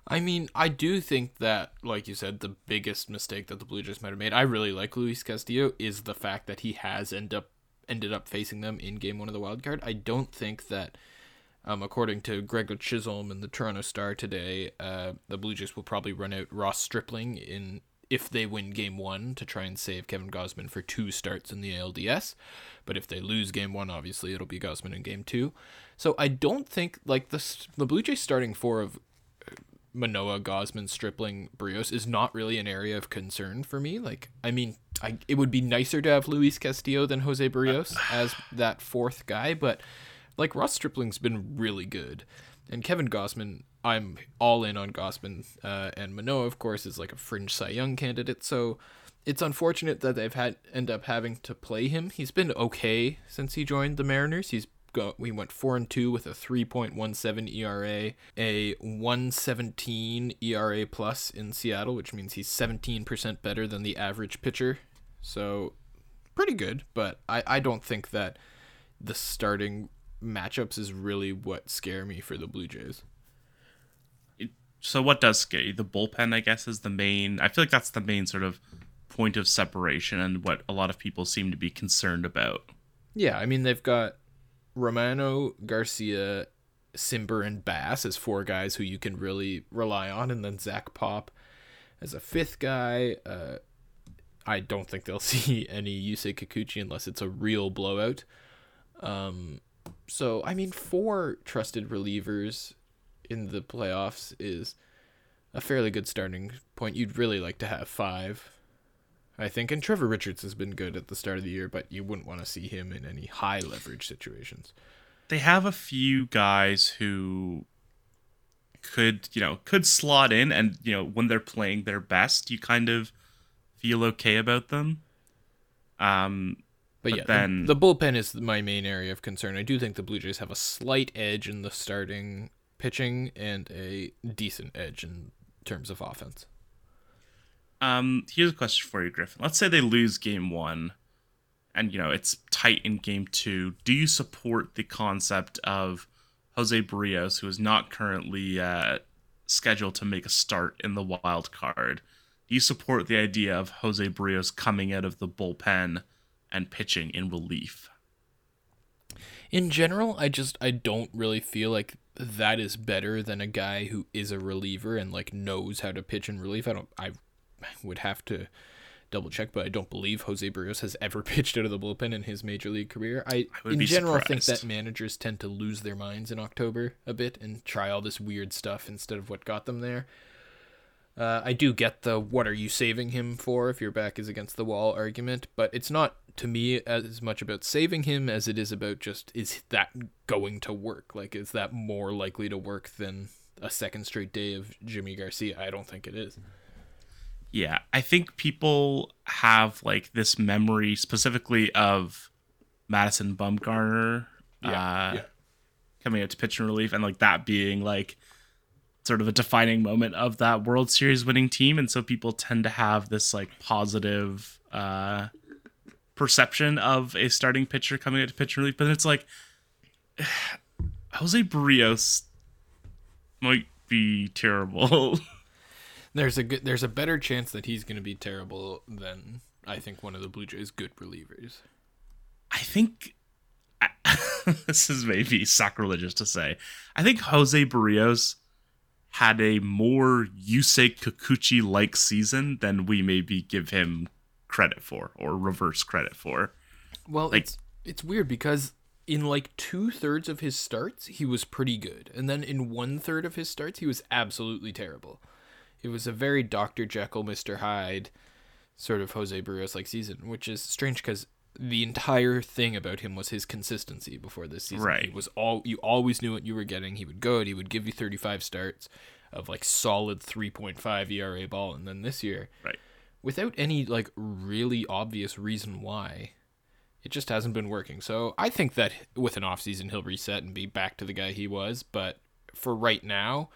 I mean, I do think that, like you said, the biggest mistake that the Blue Jays might have made. I really like Luis Castillo is the fact that he has end up ended up facing them in Game One of the Wild Card. I don't think that, um, according to Gregor Chisholm in the Toronto Star today, uh, the Blue Jays will probably run out Ross Stripling in if they win Game One to try and save Kevin Gausman for two starts in the ALDS. But if they lose Game One, obviously it'll be Gausman in Game Two. So I don't think like the the Blue Jays starting four of Manoah, Gausman, Stripling, Berrios is not really an area of concern for me. Like, I mean, I it would be nicer to have Luis Castillo than Jose Berrios as that fourth guy, but like Ross Stripling's been really good, and Kevin Gausman, I'm all in on Gausman, uh, and Manoah, of course, is like a fringe Cy Young candidate. So it's unfortunate that they've had end up having to play him. He's been okay since he joined the Mariners. He's got we went four and two with a three point one seven ERA, a one seventeen ERA plus in Seattle, which means he's seventeen percent better than the average pitcher. So pretty good, but I, I don't think that the starting matchups is really what scare me for the Blue Jays. So what does scare you? The bullpen, I guess, is the main. I feel like that's the main sort of point of separation and what a lot of people seem to be concerned about. Yeah, I mean they've got Romano, Garcia, Cimber and Bass as four guys who you can really rely on, and then Zach Pop as a fifth guy. Uh, I don't think they'll see any Yusei Kikuchi unless it's a real blowout. Um, so I mean, four trusted relievers in the playoffs is a fairly good starting point. You'd really like to have five, I think. And Trevor Richards has been good at the start of the year, but you wouldn't want to see him in any high leverage situations. They have a few guys who could, you know, could slot in and, you know, when they're playing their best, you kind of feel okay about them. Um but, but yeah, then the, the bullpen is my main area of concern. I do think the Blue Jays have a slight edge in the starting pitching and a decent edge in terms of offense. Um, here's a question for you, Griffin. Let's say they lose game one, and you know it's tight in game two. Do you support the concept of Jose Berrios, who is not currently uh, scheduled to make a start in the wild card? Do you support the idea of Jose Berrios coming out of the bullpen and pitching in relief? In general, I just I don't really feel like that is better than a guy who is a reliever and like knows how to pitch in relief. I don't I would have to double check, but I don't believe Jose Berrios has ever pitched out of the bullpen in his major league career. I, I in general surprised. think that managers tend to lose their minds in October a bit and try all this weird stuff instead of what got them there. Uh, I do get the "what are you saving him for" if your back is against the wall argument, but it's not to me as much about saving him as it is about just is that going to work? Like, is that more likely to work than a second straight day of Jimmy Garcia? I don't think it is. Yeah, I think people have like this memory specifically of Madison Bumgarner yeah, uh, yeah. coming out to pitch in relief and like that being like sort of a defining moment of that World Series winning team, and so people tend to have this like positive uh, perception of a starting pitcher coming out to pitch and relief, but it's like Jose Berrios might be terrible. there's a good, there's a better chance that he's going to be terrible than I think one of the Blue Jays' good relievers. I think this is maybe sacrilegious to say. I think Jose Berrios had a more Yusei Kikuchi like season than we maybe give him credit for or reverse credit for. Well, like, it's it's weird because in like two thirds of his starts he was pretty good, and then in one third of his starts he was absolutely terrible. It was a very Doctor Jekyll, Mister Hyde sort of Jose Berrios like season, which is strange because the entire thing about him was his consistency before this season. Right. He was all you always knew what you were getting. He would go and he would give you 35 starts of like solid 3.5 ERA ball and then this year right without any like really obvious reason why it just hasn't been working. So I think that with an off season he'll reset and be back to the guy he was, but for right now,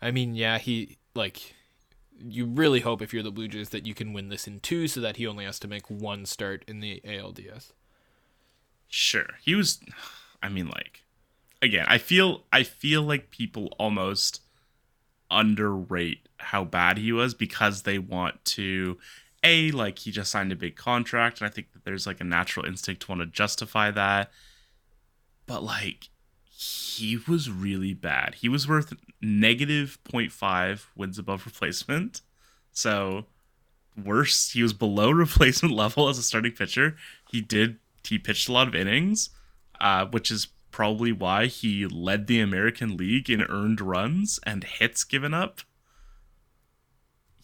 I mean, yeah, he like you really hope if you're the Blue Jays that you can win this in two so that he only has to make one start in the ALDS. Sure. He was I mean like again, I feel I feel like people almost underrate how bad he was because they want to a like he just signed a big contract and I think that there's like a natural instinct to want to justify that. But like he was really bad. He was worth negative 0.5 wins above replacement. So worse, he was below replacement level as a starting pitcher. He did he pitched a lot of innings, uh, which is probably why he led the American League in earned runs and hits given up.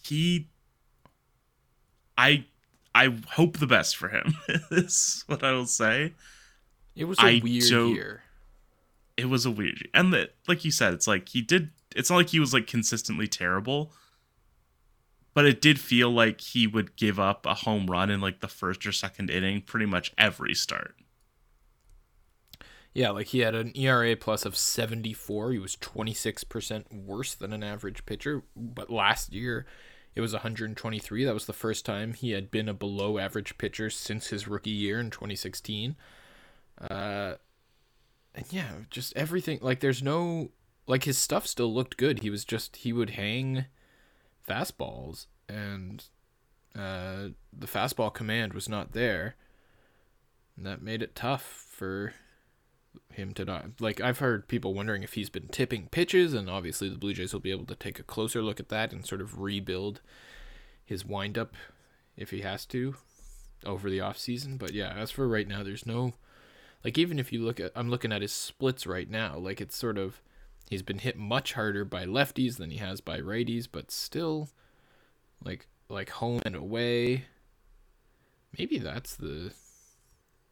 He I I hope the best for him. is what I will say. It was a I weird year it was a weird and like you said it's like he did it's not like he was like consistently terrible but it did feel like he would give up a home run in like the first or second inning pretty much every start. Yeah like he had an ERA plus of 74 he was 26% worse than an average pitcher but last year it was 123 that was the first time he had been a below average pitcher since his rookie year in 2016 uh and yeah, just everything. Like, there's no like his stuff still looked good. He was just he would hang fastballs, and uh, the fastball command was not there. And that made it tough for him to not like I've heard people wondering if he's been tipping pitches, and obviously the Blue Jays will be able to take a closer look at that and sort of rebuild his windup if he has to over the off season. But yeah, as for right now, there's no like even if you look at I'm looking at his splits right now, like it's sort of he's been hit much harder by lefties than he has by righties, but still like like home and away. Maybe that's the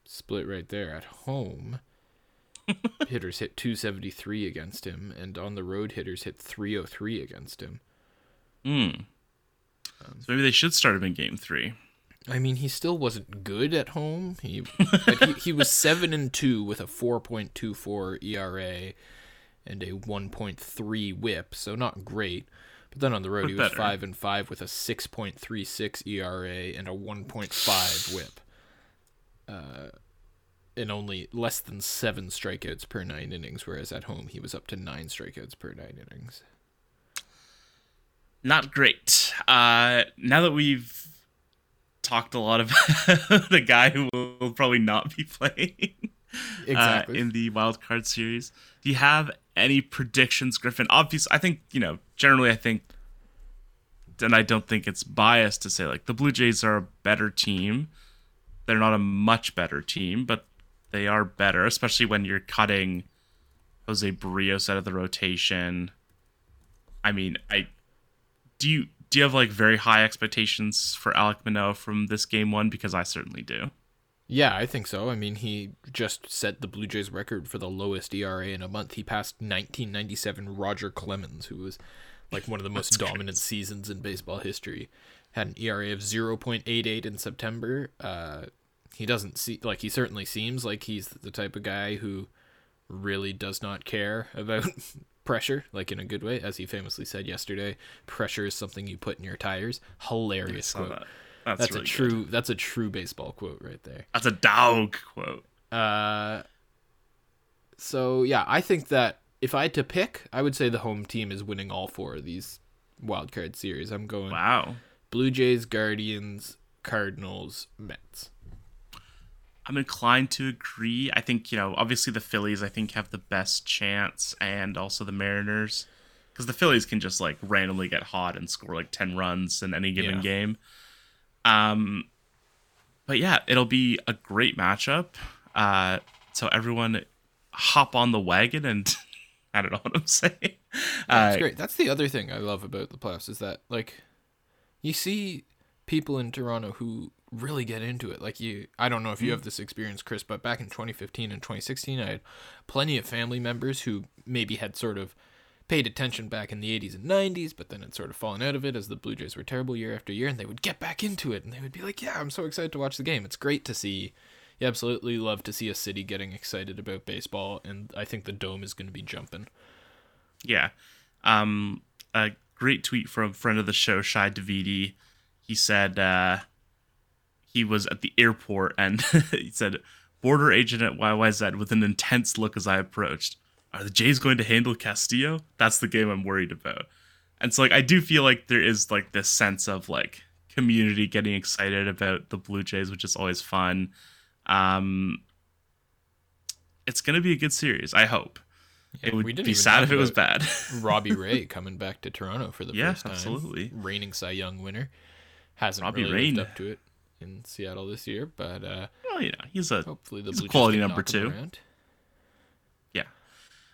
split right there at home. hitters hit 273 against him and on the road hitters hit 303 against him. Hmm. so maybe they should start him in game 3. I mean, he still wasn't good at home. He but he, he was 7 and 2 with a 4.24 ERA and a 1.3 whip, so not great. But then on the road, but he was better. 5 and 5 with a 6.36 ERA and a 1.5 whip. Uh, and only less than seven strikeouts per nine innings, whereas at home he was up to nine strikeouts per nine innings. Not great. Uh, now that we've talked a lot about the guy who will probably not be playing uh, exactly. Uh, in the wild card series, do you have any predictions, Griffin? Obviously, I think you know. Generally, I think, and I don't think it's biased to say like the Blue Jays are a better team. They're not a much better team, but they are better, especially when you're cutting Jose Berrios out of the rotation. I mean, I do you do you have like very high expectations for Alek Manoah from this game one? Because I certainly do. Yeah, I think so. I mean, he just set the Blue Jays record for the lowest ERA in a month. He passed 1997 Roger Clemens, who was like one of the most dominant seasons in baseball history. Had an ERA of 0.88 in September. Uh, he doesn't see like he certainly seems like he's the type of guy who really does not care about pressure like in a good way as he famously said yesterday pressure is something you put in your tires. Hilarious quote. that. that's, that's really a true good. that's a true baseball quote right there. That's a dog quote. Uh so yeah i think that if i had to pick i would say the home team is winning all four of these wild card series. I'm going wow. Blue jays guardians cardinals mets I'm inclined to agree. I think, you know, obviously the Phillies, I think, have the best chance, and also the Mariners. Because the Phillies can just, like, randomly get hot and score, like, 10 runs in any given yeah. game. Um, but yeah, it'll be a great matchup. Uh, so everyone hop on the wagon and I don't know what I'm saying. That's uh, great. That's the other thing I love about the playoffs is that, like, you see people in Toronto who really get into it. Like you, I don't know if you have mm. this experience, Chris, but back in 2015 and 2016, I had plenty of family members who maybe had sort of paid attention back in the 80s and 90s, but then had sort of fallen out of it as the Blue Jays were terrible year after year, and they would get back into it, and they would be like, "Yeah, I'm so excited to watch the game. It's great to see." You absolutely love to see a city getting excited about baseball, and I think the dome is going to be jumping. Yeah, um, a great tweet from a friend of the show, Shi Davidi. He said. Uh, he was at the airport and he said, Border agent at YYZ with an intense look as I approached. Are the Jays going to handle Castillo? That's the game I'm worried about. And so like I do feel like there is like this sense of like community getting excited about the Blue Jays, which is always fun. Um it's gonna be a good series, I hope. Yeah, it would be sad if it was bad. Robbie Ray coming back to Toronto for the yeah, first time. Absolutely. Reigning Cy Young winner. Hasn't Robbie really lived up to it in Seattle this year, but uh, well, you know, he's a hopefully the Blue quality number two. Yeah.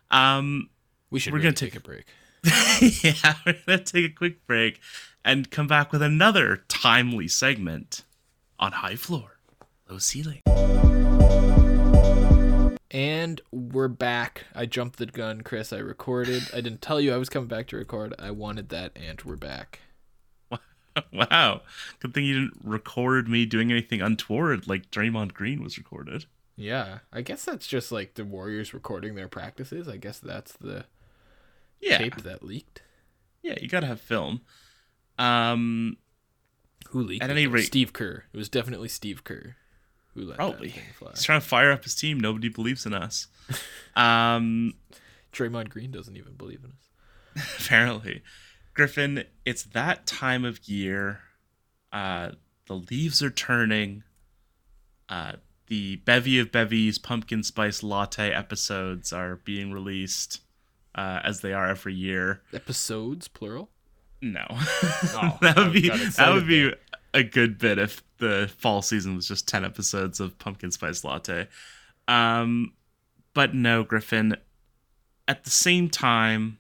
Um, we should. We're really gonna take, take a break. yeah, we're gonna take a quick break and come back with another timely segment on high floor, low ceiling. And we're back. I jumped the gun, Chris. I recorded. I didn't tell you I was coming back to record. I wanted that, and we're back. wow. Good thing you didn't record me doing anything untoward like Draymond Green was recorded. Yeah. I guess that's just like the Warriors recording their practices. I guess that's the yeah. tape that leaked. Yeah, you gotta have film. Um who leaked? At any rate, Steve Kerr. It was definitely Steve Kerr who let probably. that thing fly. He's trying to fire up his team. Nobody believes in us. um, Draymond Green doesn't even believe in us. Apparently. Griffin, it's that time of year. Uh, the leaves are turning. Uh, the Bevy of Bevies pumpkin spice latte episodes are being released uh, as they are every year. Episodes, plural. No, Oh, that would be that would be a good bit if the fall season was just ten episodes of pumpkin spice latte. Um, but no, Griffin. At the same time,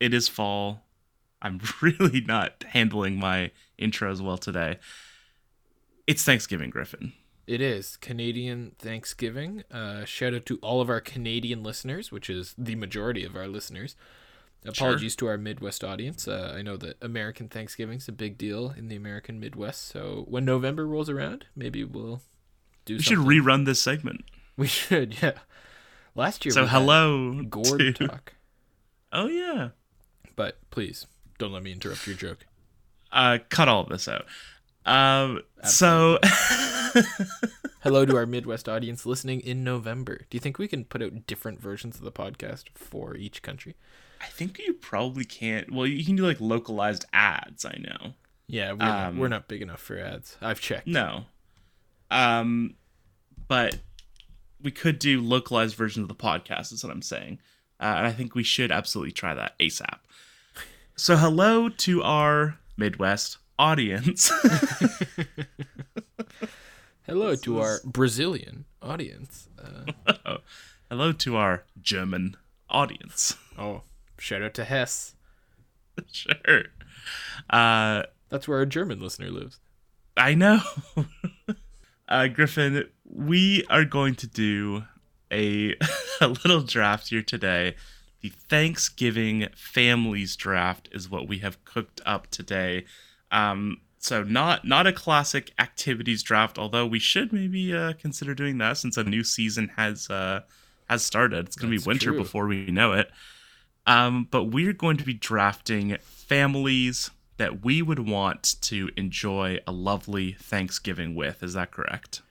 it is fall. I'm really not handling my intros well today. It's Thanksgiving, Griffin. It is Canadian Thanksgiving. Uh, shout out to all of our Canadian listeners, which is the majority of our listeners. Apologies to our Midwest audience. Uh, I know that American Thanksgiving's a big deal in the American Midwest. So when November rolls around, maybe we'll do. We should rerun this segment. We should, yeah. Last year. So hello, Gourd to- talk, Oh yeah. but please don't let me interrupt your joke. Uh, cut all of this out. Um, so Hello to our Midwest audience listening in November. Do you think we can put out different versions of the podcast for each country? I think you probably can't. Well, you can do like localized ads. I know. Yeah, we're, not, Um, we're not big enough for ads. I've checked. No. Um, but we could do localized versions of the podcast. Is what I'm saying, uh, and I think we should absolutely try that asap. So, hello to our Midwest audience. Hello to our Brazilian audience. Uh, hello to our German audience. oh, shout out to Hess. sure. Uh, That's where our German listener lives. I know. uh, Griffin, we are going to do a, a little draft here today. The Thanksgiving Families Draft is what we have cooked up today. Um, so not not a classic activities draft, although we should maybe uh, consider doing that since a new season has uh, has started. It's going to be winter true. before we know it. Um, but we're going to be drafting families that we would want to enjoy a lovely Thanksgiving with. Is that correct?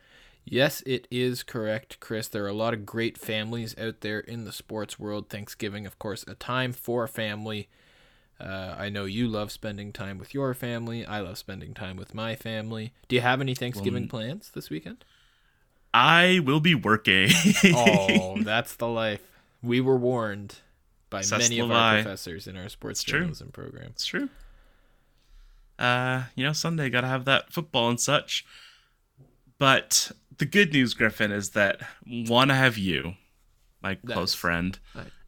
Yes, it is correct, Chris. There are a lot of great families out there in the sports world. Thanksgiving, of course, a time for family. Uh, I know you love spending time with your family. I love spending time with my family. Do you have any Thanksgiving plans this weekend? I will be working. Oh, that's the life. We were warned by many of our professors in our sports It's true. journalism program. It's true. Uh, you know, Sunday got to have that football and such. But the good news, Griffin, is that one, I have you, my close friend,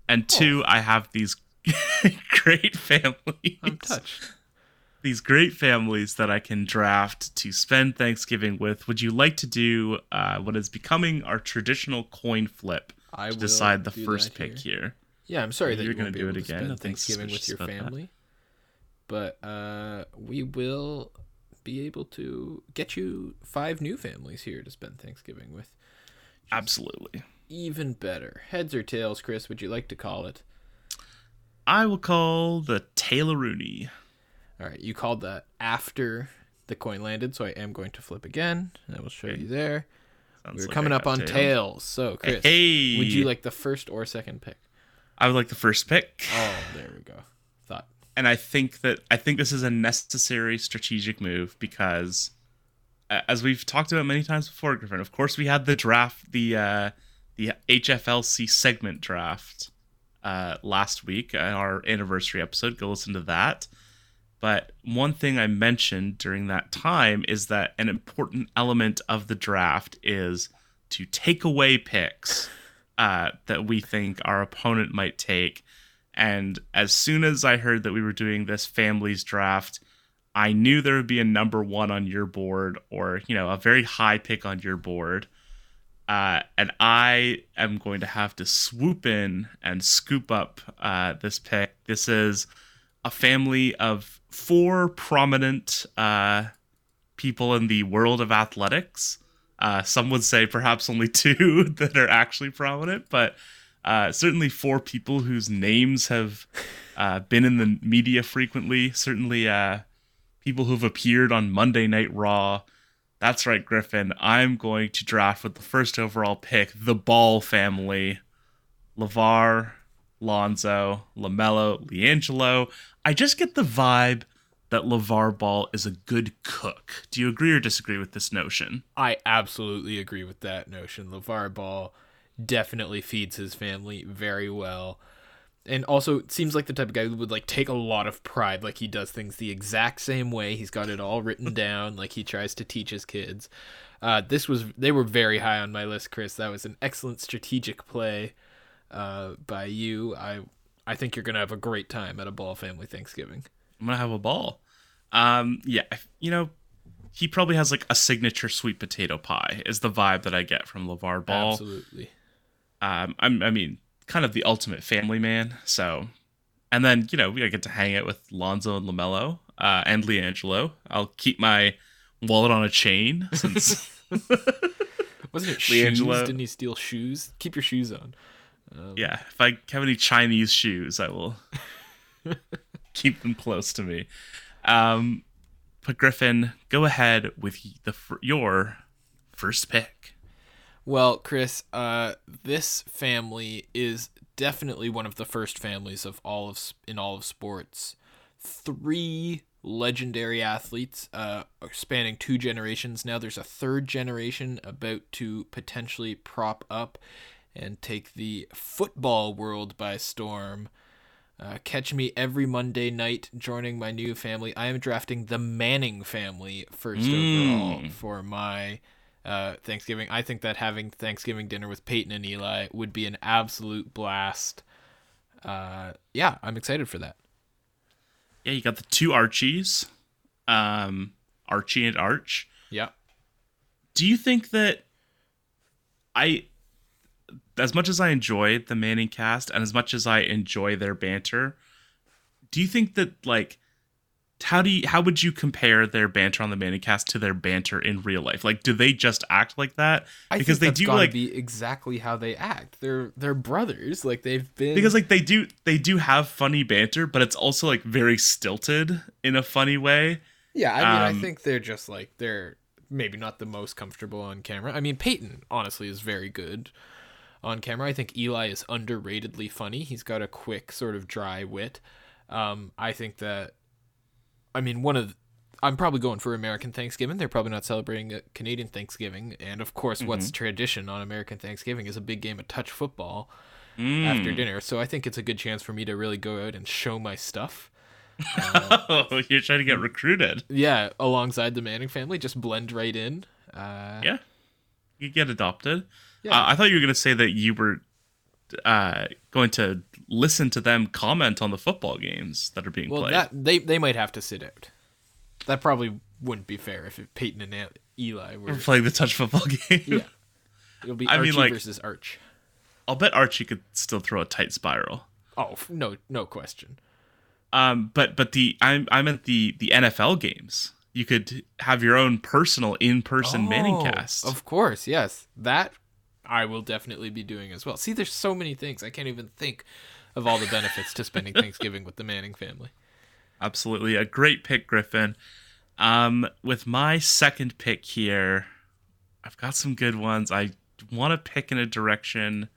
and two, I have these great families. I'm touched. These great families that I can draft to spend Thanksgiving with. Would you like to do uh, what is becoming our traditional coin flip I to decide the first pick here. here? Yeah, I'm sorry that You're you gonna do it again? spend Thanksgiving with your about that. family, but uh, we will be able to get you five new families here to spend Thanksgiving with. Absolutely. Even better, heads or tails, Chris? Would you like to call it? I will call the Taylor Rooney. All right, you called that after the coin landed, so I am going to flip again. I will show Okay. you there. Sounds We're like coming up on tails. tails. So, Chris, Hey. would you like the first or second pick? I would like the first pick, Oh, there we go. And I think that I think this is a necessary strategic move because, as we've talked about many times before, Griffin. Of course, we had the draft, the uh, the HFLC segment draft uh, last week, our anniversary episode. Go listen to that. But one thing I mentioned during that time is that an important element of the draft is to take away picks uh, that we think our opponent might take. And as soon as I heard that we were doing this families draft, I knew there would be a number one on your board or, you know, a very high pick on your board. Uh, and I am going to have to swoop in and scoop up uh, this pick. This is a family of four prominent uh, people in the world of athletics. Uh, some would say perhaps only two that are actually prominent, but uh, certainly four people whose names have uh, been in the media frequently. Certainly, uh, people who've appeared on Monday Night Raw. That's right, Griffin. I'm going to draft with the first overall pick, the Ball family. LeVar, Lonzo, LaMelo, LiAngelo. I just get the vibe that LeVar Ball is a good cook. Do you agree or disagree with this notion? I absolutely agree with that notion. LeVar Ball definitely feeds his family very well. And also it seems like the type of guy who would like take a lot of pride like he does things the exact same way. He's got it all written down like he tries to teach his kids. Uh, this was they were very high on my list, Chris. That was an excellent strategic play uh, by you. I I think you're gonna have a great time at a Ball family Thanksgiving. I'm gonna have a ball. Um, yeah, you know, he probably has like a signature sweet potato pie. Is the vibe that I get from LeVar Ball. Absolutely. Um, I'm, I mean, kind of the ultimate family man. So, and then you know we get to hang out with Lonzo and LaMelo uh, and LiAngelo. I'll keep my wallet on a chain since Wasn't it shoes? Didn't he steal shoes? Keep your shoes on. yeah, if I have any Chinese shoes, I will keep them close to me. Um, but Griffin, go ahead with the your first pick. Well, Chris, uh, this family is definitely one of the first families of all of in all of sports. Three legendary athletes, uh, spanning two generations. Now there's a third generation about to potentially prop up and take the football world by storm. Uh, catch me every Monday night joining my new family. I am drafting the Manning family first overall for my uh, Thanksgiving. I think that having Thanksgiving dinner with Peyton and Eli would be an absolute blast. Uh, yeah, I'm excited for that. Yeah, you got the two Archies, um, Archie and Arch. Yeah. do you think that I, as much as I enjoy the Manning cast and as much as I enjoy their banter, do you think that like, how do you, how would you compare their banter on the ManningCast to their banter in real life? Like, do they just act like that? I because think they do like be exactly how they act. They're they're brothers. Like they've been because like they do they do have funny banter, but it's also like very stilted in a funny way. Yeah, I mean, I Um, think they're just like they're maybe not the most comfortable on camera. I mean, Peyton honestly is very good on camera. I think Eli is underratedly funny. He's got a quick sort of dry wit. Um, I think that, I mean, one of I'm probably going for American Thanksgiving. They're probably not celebrating a Canadian Thanksgiving, and of course, what's tradition on American Thanksgiving is a big game of touch football after dinner. So I think it's a good chance for me to really go out and show my stuff. Oh, you're trying to get recruited. Yeah, alongside the Manning family, just blend right in. Uh, Yeah, you get adopted. Yeah. Uh, I thought you were gonna say that you were uh, going to listen to them comment on the football games that are being well, played. that they they might have to sit out. That probably wouldn't be fair if it, Peyton and Eli were. We're playing the touch football game. Yeah, it'll be I Archie mean, like- versus Arch. I'll bet Archie could still throw a tight spiral. Oh no, no question. Um, but but the I'm I'm at the the NFL games. You could have your own personal in person Manning Oh, cast. Of course, yes. That I will definitely be doing as well. See, there's so many things I can't even think of all the benefits to spending Thanksgiving with the Manning family. Absolutely. A great pick, Griffin. Um, with my second pick here, I've got some good ones. I want to pick in a direction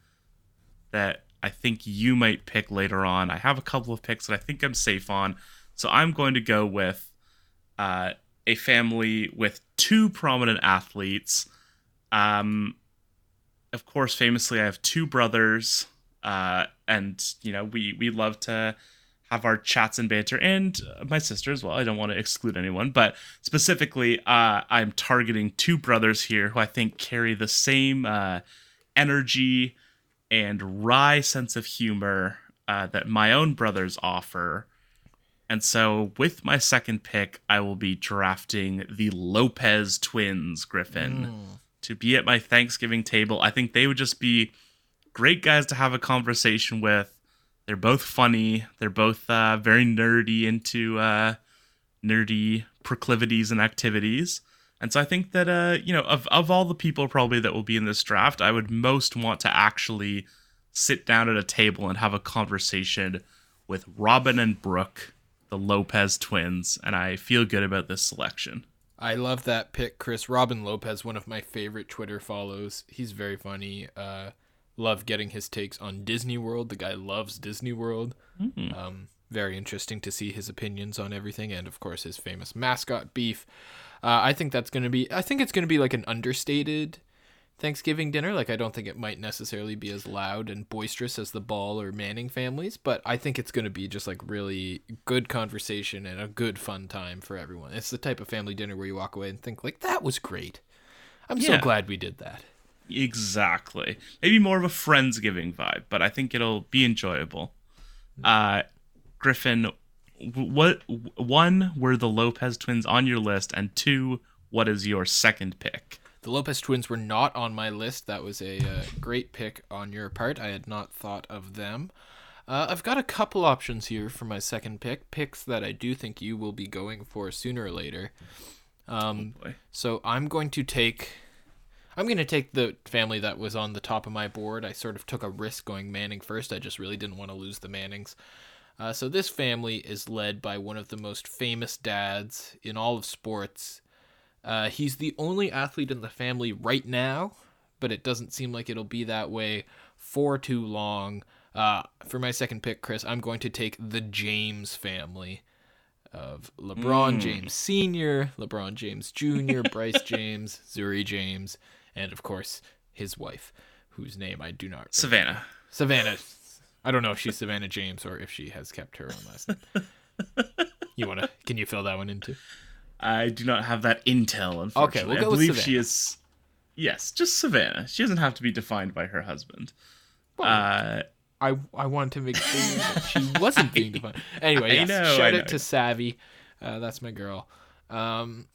that I think you might pick later on. I have a couple of picks that I think I'm safe on. So I'm going to go with uh, a family with two prominent athletes. Um, of course, famously, I have two brothers, uh, and you know we we love to have our chats and banter, and my sister as well. I don't want to exclude anyone, but specifically, uh, I'm targeting two brothers here who I think carry the same uh, energy and wry sense of humor uh, that my own brothers offer. And so, with my second pick, I will be drafting the Lopez twins, Griffin, to be at my Thanksgiving table. I think they would just be great guys to have a conversation with. They're both funny. They're both uh, very nerdy into uh, nerdy proclivities and activities. And so I think that uh, you know, of of all the people probably that will be in this draft, I would most want to actually sit down at a table and have a conversation with Robin and Brooke, the Lopez twins, and I feel good about this selection. I love that pick, Chris. Robin Lopez, one of my favorite Twitter follows. He's very funny. Uh, love getting his takes on Disney World. The guy loves Disney World. Um, very interesting to see his opinions on everything, and of course his famous mascot beef. Uh, I think that's going to be. I think it's going to be like an understated Thanksgiving dinner. Like I don't think it might necessarily be as loud and boisterous as the Ball or Manning families, but I think it's going to be just like really good conversation and a good fun time for everyone. It's the type of family dinner where you walk away and think like that was great. I'm so glad we did that. Exactly. Maybe more of a friendsgiving vibe, but I think it'll be enjoyable. Uh, Griffin, what one were the Lopez twins on your list, and two, what is your second pick? The Lopez twins were not on my list. That was a uh, great pick on your part. I had not thought of them. Uh, I've got a couple options here for my second pick, picks that I do think you will be going for sooner or later. Um, Boy. so I'm going to take I'm going to take the family that was on the top of my board. I sort of took a risk going Manning first. I just really didn't want to lose the Mannings. Uh, so this family is led by one of the most famous dads in all of sports. Uh, he's the only athlete in the family right now, but it doesn't seem like it'll be that way for too long. Uh, for my second pick, Chris, I'm going to take the James family of LeBron James Sr., LeBron James Jr., Bryce James, Zuri James, and of course his wife, whose name I do not Savannah. Savannah. I don't know if she's Savannah James or if she has kept her own last name. You wanna? Can you fill that one in too? I do not have that intel, unfortunately. we'll go I with believe she is. Yes, just Savannah. She doesn't have to be defined by her husband. Well, Uh, I I wanted to make sure that she wasn't being defined. Anyway, I yes, know, shout out to Savvy. Uh, that's my girl. Um,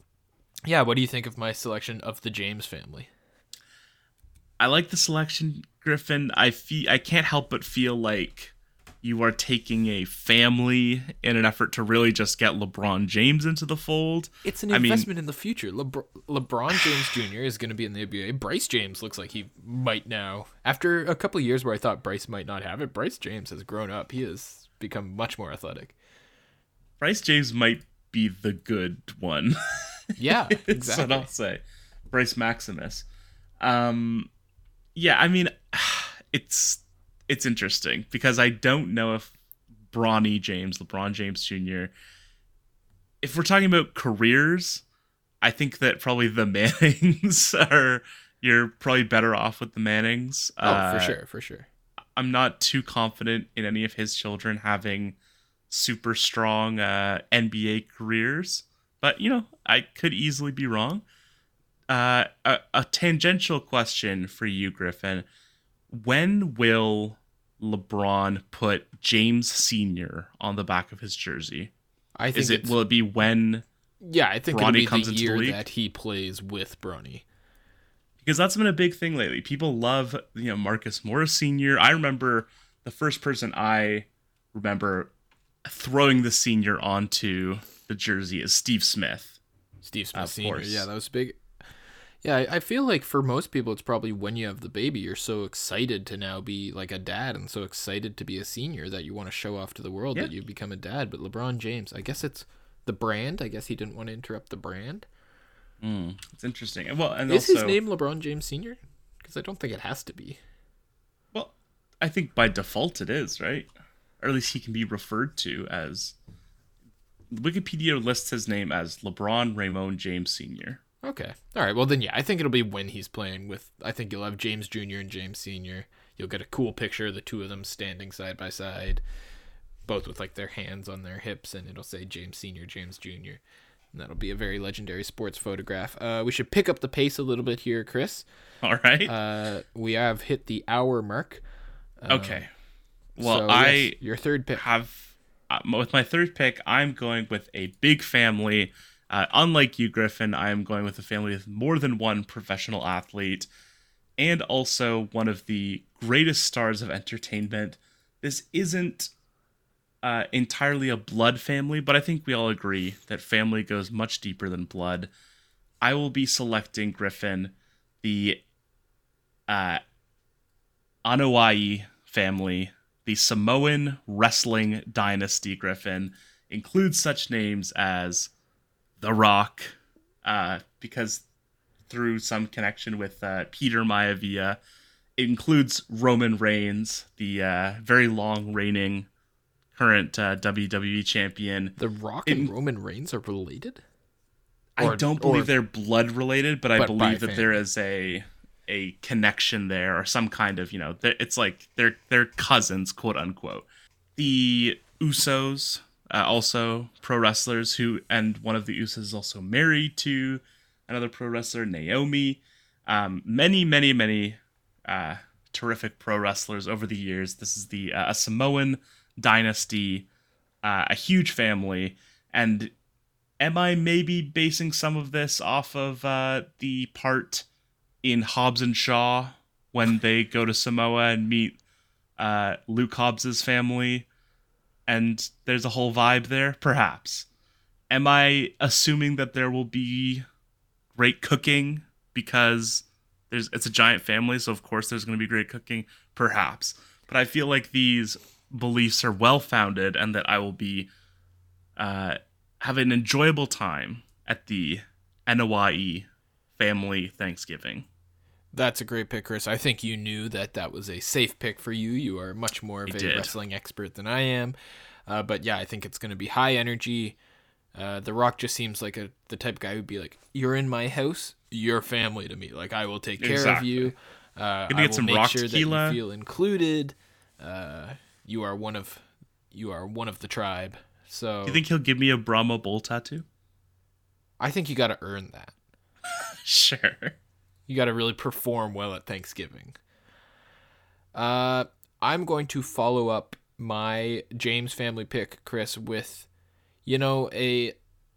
yeah. What do you think of my selection of the James family? I like the selection, Griffin. I feel I can't help but feel like you are taking a family in an effort to really just get LeBron James into the fold. It's an I mean- investment in the future. Lebr- LeBron James Jr. is going to be in the NBA. Bryce James looks like he might now. After a couple of years where I thought Bryce might not have it, Bryce James has grown up. He has become much more athletic. Bryce James might be the good one. Yeah, That's what exactly. I'll say. Bryce Maximus. Um, yeah, I mean, it's it's interesting because I don't know if Bronny James, LeBron James Jr. If we're talking about careers, I think that probably the Mannings are. You're probably better off with the Mannings. Oh, Uh, for sure, for sure. I'm not too confident in any of his children having super strong uh, NBA careers, but you know, I could easily be wrong. Uh, a, a tangential question for you, Griffin. When will LeBron put James Senior on the back of his jersey? I think Is it will it be when? yeah, I think it'll Bronny be comes the into the league? that he plays with Bronny. Because that's been a big thing lately. People love you know Marcus Morris Senior. I remember the first person I remember throwing the senior onto the jersey is Steve Smith. Steve Smith Senior. Yeah, that was big. Yeah, I feel like for most people, it's probably when you have the baby, you're so excited to now be like a dad and so excited to be a senior that you want to show off to the world Yeah. that you've become a dad. But LeBron James, I guess it's the brand. I guess he didn't want to interrupt the brand. Mm, it's interesting. Well, and Is also, his name LeBron James Senior? Because I don't think it has to be. well, I think by default it is right, or at least he can be referred to as. Wikipedia lists his name as LeBron Raymond James Senior. Okay. All right. Well, then, yeah, I think it'll be when he's playing with. I think you'll have James Jr. and James Sr. You'll get a cool picture of the two of them standing side by side, both with like their hands on their hips, and it'll say James Sr., James Jr. And that'll be a very legendary sports photograph. Uh, we should pick up the pace a little bit here, Chris. All right. Uh, we have hit the hour mark. okay. Well, So, I yes, your third pick. have uh, with my third pick i'm going with a big family uh, unlike you griffin i am going with a family with more than one professional athlete and also one of the greatest stars of entertainment. This isn't uh, entirely a blood family but i think we all agree that family goes much deeper than blood. I will be selecting griffin the uh, Anoa'i family, the Samoan wrestling dynasty Griffin, includes such names as The Rock, uh, because through some connection with uh, Peter Maivia, it includes Roman Reigns, the uh, very long reigning current uh, WWE champion. The Rock and Roman Reigns are related. I Or- don't believe or- they're blood related, but I But by believe that there family. is a a connection there or some kind of you know it's like they're they're cousins quote unquote. The Usos uh, also pro wrestlers who and one of the Usos is also married to another pro wrestler Naomi. Um, many many many uh, terrific pro wrestlers over the years. This is the uh, a Samoan dynasty, uh, a huge family, and am I maybe basing some of this off of uh, the part in Hobbs and Shaw when they go to Samoa and meet uh, Luke Hobbs's family, and there's a whole vibe there? Perhaps. Am I assuming that there will be great cooking because there's it's a giant family, so of course there's going to be great cooking? Perhaps. But I feel like these beliefs are well founded, and that I will be uh, have an enjoyable time at the Anoa'i family Thanksgiving. That's a great pick, Chris. I think you knew that that was a safe pick for you. You are much more of I a did. wrestling expert than I am. Uh, but yeah, I think it's going to be high energy. Uh, the Rock just seems like a the type of guy who'd be like, "You're in my house, you're family to me. Like I will take care Exactly. of you. Uh, Gonna I get some make Rock sure tequila." that you feel included. Uh, you are one of you are one of the tribe. So Do you think he'll give me a Brahma bull tattoo? I think you got to earn that. Sure. You got to really perform well at Thanksgiving. Uh, I'm going to follow up my James family pick, Chris, with, you know, a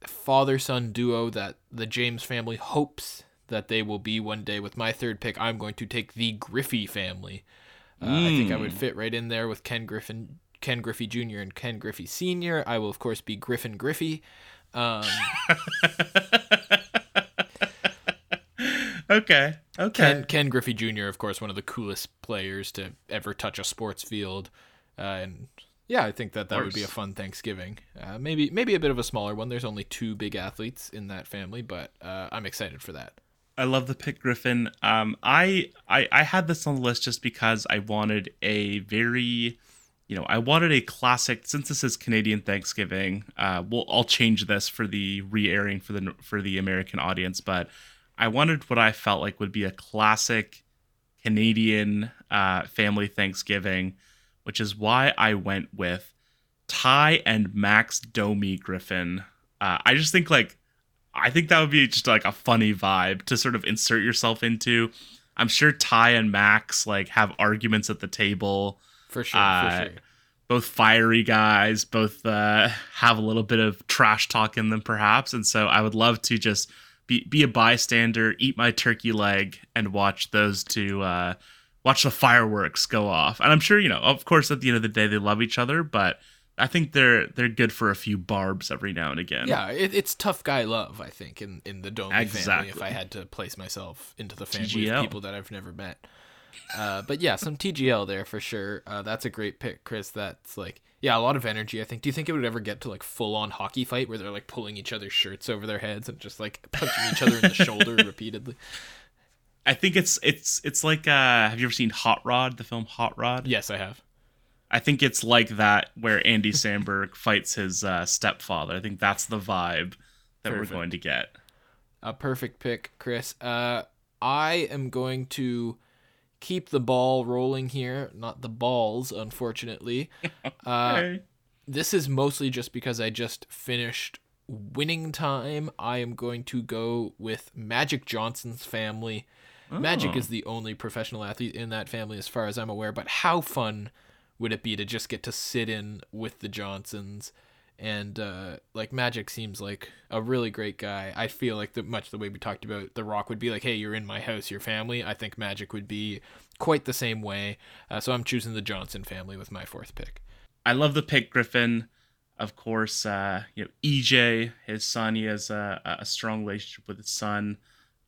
father son duo that the James family hopes that they will be one day. With my third pick, I'm going to take the Griffey family. Uh, I think I would fit right in there with Ken Griffin, Ken Griffey Jr. and Ken Griffey Sr. I will, of course, be Griffin Griffey. Um, Okay. Okay. Ken, Ken Griffey Jr., of course, one of the coolest players to ever touch a sports field, uh, and yeah, I think that that would be a fun Thanksgiving. Uh, maybe maybe a bit of a smaller one. There's only two big athletes in that family, but uh, I'm excited for that. I love the pick, Griffin. Um, I, I I had this on the list just because I wanted a very, you know, I wanted a classic. Since this is Canadian Thanksgiving, uh, we'll I'll change this for the re-airing for the for the American audience, but I wanted what I felt like would be a classic Canadian uh, family Thanksgiving, which is why I went with Ty and Max Domi Griffin. Uh, I just think like I think that would be just like a funny vibe to sort of insert yourself into. I'm sure Ty and Max like have arguments at the table. For sure, Uh, for sure. Both fiery guys, both uh, have a little bit of trash talk in them, perhaps. And so I would love to just be be a bystander, eat my turkey leg, and watch those two uh, watch the fireworks go off. And I'm sure you know, of course, at the end of the day, they love each other, but I think they're they're good for a few barbs every now and again. Yeah, it, it's tough guy love. I think in in the Domi family, if I had to place myself into the family TGL. of people that I've never met. Uh, but yeah, some TGL there for sure. Uh, that's a great pick, Chris. That's like yeah, a lot of energy. I think. Do you think it would ever get to like full on hockey fight where they're like pulling each other's shirts over their heads and just like punching each other in the shoulder repeatedly? I think it's it's it's like uh have you ever seen Hot Rod, the film Hot Rod? Yes, I have. I think it's like that where Andy Samberg fights his uh, stepfather. I think that's the vibe that Perfect. we're going to get. A perfect pick, Chris. Uh, I am going to keep the ball rolling here, not the balls, unfortunately. Uh, Hey. this is mostly just because I just finished winning time. I am going to go with Magic Johnson's family. Magic Oh. is the only professional athlete in that family, as far as I'm aware. But how fun would it be to just get to sit in with the Johnsons? And uh, like Magic seems like a really great guy. I feel like the, much the way we talked about The Rock would be like, "Hey, you're in my house, your family." I think Magic would be quite the same way. Uh, so I'm choosing the Johnson family with my fourth pick. I love the pick Griffin. Of course, uh, you know EJ, his son. He has a, a strong relationship with his son.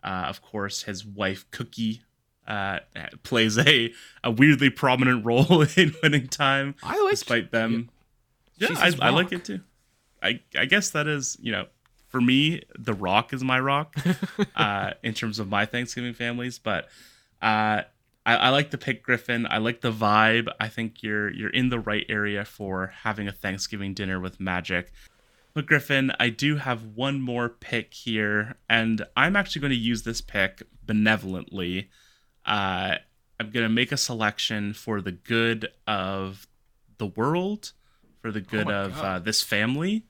Uh, of course, his wife Cookie uh, plays a, a weirdly prominent role in winning time, I like despite them. Yeah, I, I like it too. I I guess that is you know for me the Rock is my rock uh, in terms of my Thanksgiving families, but uh, I, I like the pick Griffin. I like the vibe. I think you're you're in the right area for having a Thanksgiving dinner with magic. But Griffin, I do have one more pick here, and I'm actually going to use this pick benevolently. Uh, I'm going to make a selection for the good of the world, for the good Oh of uh, this family,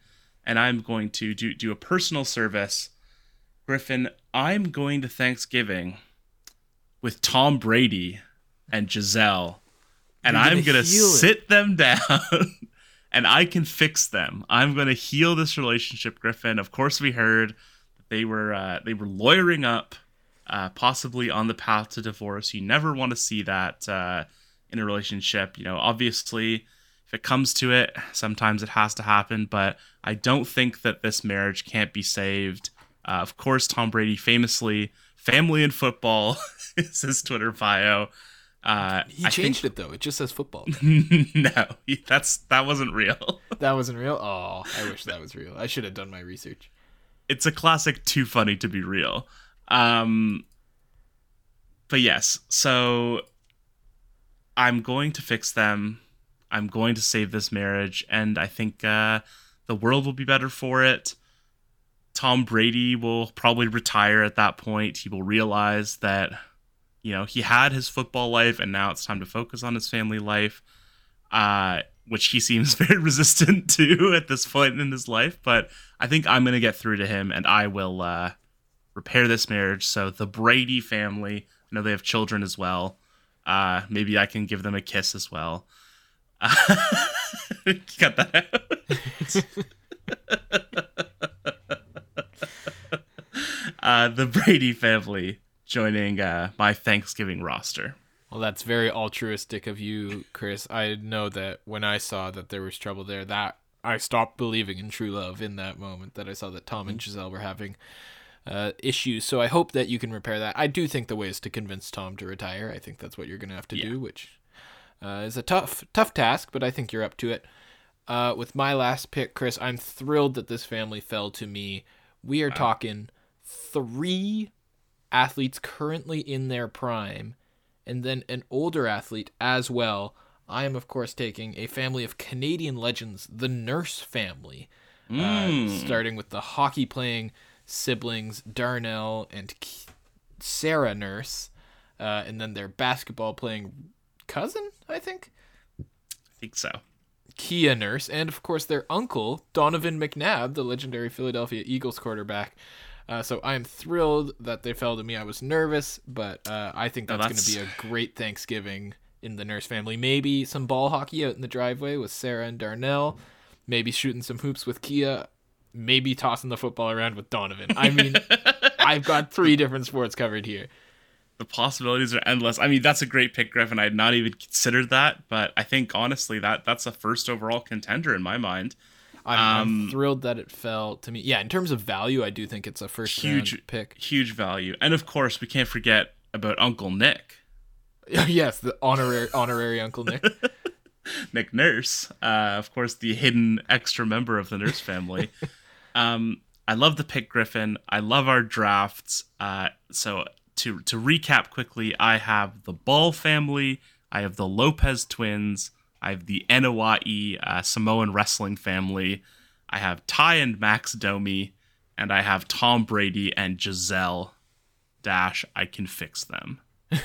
and I'm going to do do a personal service. Griffin, I'm going to Thanksgiving with Tom Brady and Gisele, and gonna I'm gonna heal it. sit them down. And I can fix them. I'm gonna heal this relationship, Griffin. Of course, we heard that they were uh, they were lawyering up, uh, possibly on the path to divorce. You never want to see that uh, in a relationship. You know, obviously, if it comes to it, sometimes it has to happen. But I don't think that this marriage can't be saved. Uh, of course, Tom Brady famously family and football is his Twitter bio. Uh, He I changed it though. It just says football. no, that's that wasn't real. that wasn't real. Oh, I wish that was real. I should have done my research. it's a classic too funny to be real um but yes so i'm going to fix them i'm going to save this marriage and i think uh the world will be better for it tom brady will probably retire at that point he will realize that you know he had his football life and now it's time to focus on his family life uh which he seems very resistant to at this point in his life but I think I'm gonna get through to him, and I will uh, repair this marriage. So the Brady family, I know they have children as well. Uh, maybe I can give them a kiss as well. Cut that out. uh, the Brady family joining uh, my Thanksgiving roster. Well, that's very altruistic of you, Chris. I know that when I saw that there was trouble there, that I stopped believing in true love in that moment. That I saw that Tom and Gisele were having uh, issues. So I hope that you can repair that. I do think the way is to convince Tom to retire. I think that's what you're going to have to Yeah. do, which uh, is a tough, tough task, but I think you're up to it. Uh, with my last pick, Chris, I'm thrilled that this family fell to me. We are talking three athletes currently in their prime, and then an older athlete as well. I am, of course, taking a family of Canadian legends, the Nurse family, uh, Mm. starting with the hockey playing siblings Darnell and K- Sarah Nurse, uh, and then their basketball playing cousin, I think. I think so. Kia Nurse, and of course their uncle, Donovan McNabb, the legendary Philadelphia Eagles quarterback. Uh, so I am thrilled that they fell to me. I was nervous, but uh, I think No, that's, going to be a great Thanksgiving in the Nurse family. Maybe some ball hockey out in the driveway with Sarah and Darnell. Maybe shooting some hoops with Kia. Maybe tossing the football around with Donovan. I mean, I've got three different sports covered here. The possibilities are endless. I mean, that's a great pick, Griffin. I had not even considered that, but I think honestly that that's a first overall contender in my mind. I'm, I'm Um, thrilled that it fell to me. Yeah, in terms of value, I do think it's a first Huge round pick. huge value, and of course we can't forget about Uncle Nick, yes, the honorary honorary Uncle Nick. Nick Nurse, uh, of course the hidden extra member of the Nurse family. um, I love the pick, Griffin. I love our drafts. Uh, so to to recap quickly, I have the Ball family. I have the Lopez twins. I have the Anoa'i uh, Samoan wrestling family. I have Ty and Max Domi, and I have Tom Brady and Gisele. Dash, I can fix them.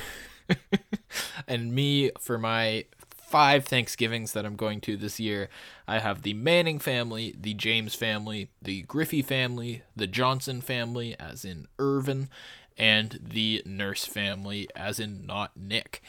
and me for my five Thanksgivings that I'm going to this year, I have the Manning family, the James family, the Griffey family, the Johnson family, as in Earvin, and the Nurse family, as in not Nick.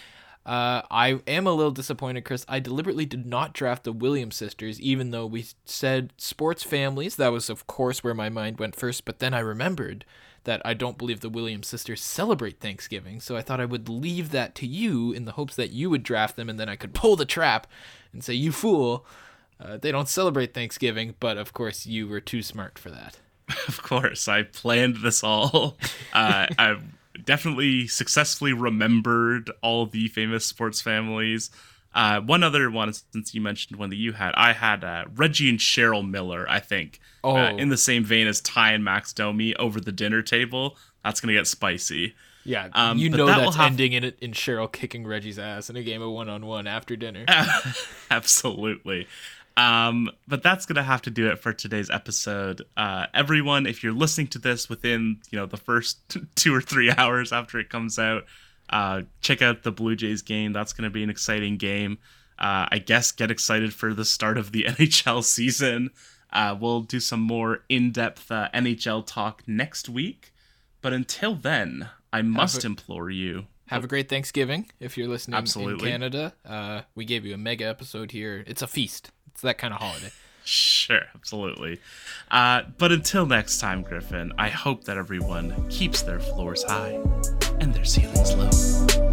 Uh, I am a little disappointed, Chris. I deliberately did not draft the Williams sisters, even though we said sports families. That was, of course, where my mind went first. But then I remembered that I don't believe the Williams sisters celebrate Thanksgiving, so I thought I would leave that to you in the hopes that you would draft them, and then I could pull the trap and say, "You fool! Uh, they don't celebrate Thanksgiving." But of course, you were too smart for that. Of course, I planned this all. Uh, I definitely successfully remembered all the famous sports families. Uh, one other one, since you mentioned one that you had, I had uh, Reggie and Cheryl Miller. I think, uh, Oh. in the same vein as Ty and Max Domi over the dinner table. That's gonna get spicy. Yeah, Um, you know that that's have- ending in it in Cheryl kicking Reggie's ass in a game of one on one after dinner. Absolutely. Um, but that's gonna have to do it for today's episode. Uh, everyone, if you're listening to this within you know the first two or three hours after it comes out, uh, check out the Blue Jays game. That's gonna be an exciting game. Uh, I guess get excited for the start of the NHL season. Uh, we'll do some more in-depth uh, NHL talk next week. But until then, I must a- implore you Have a great Thanksgiving if you're listening Absolutely. in Canada. Uh, we gave you a mega episode here. It's a feast. It's that kind of holiday. Sure, absolutely. Uh, but until next time, Griffin, I hope that everyone keeps their floors high and their ceilings low.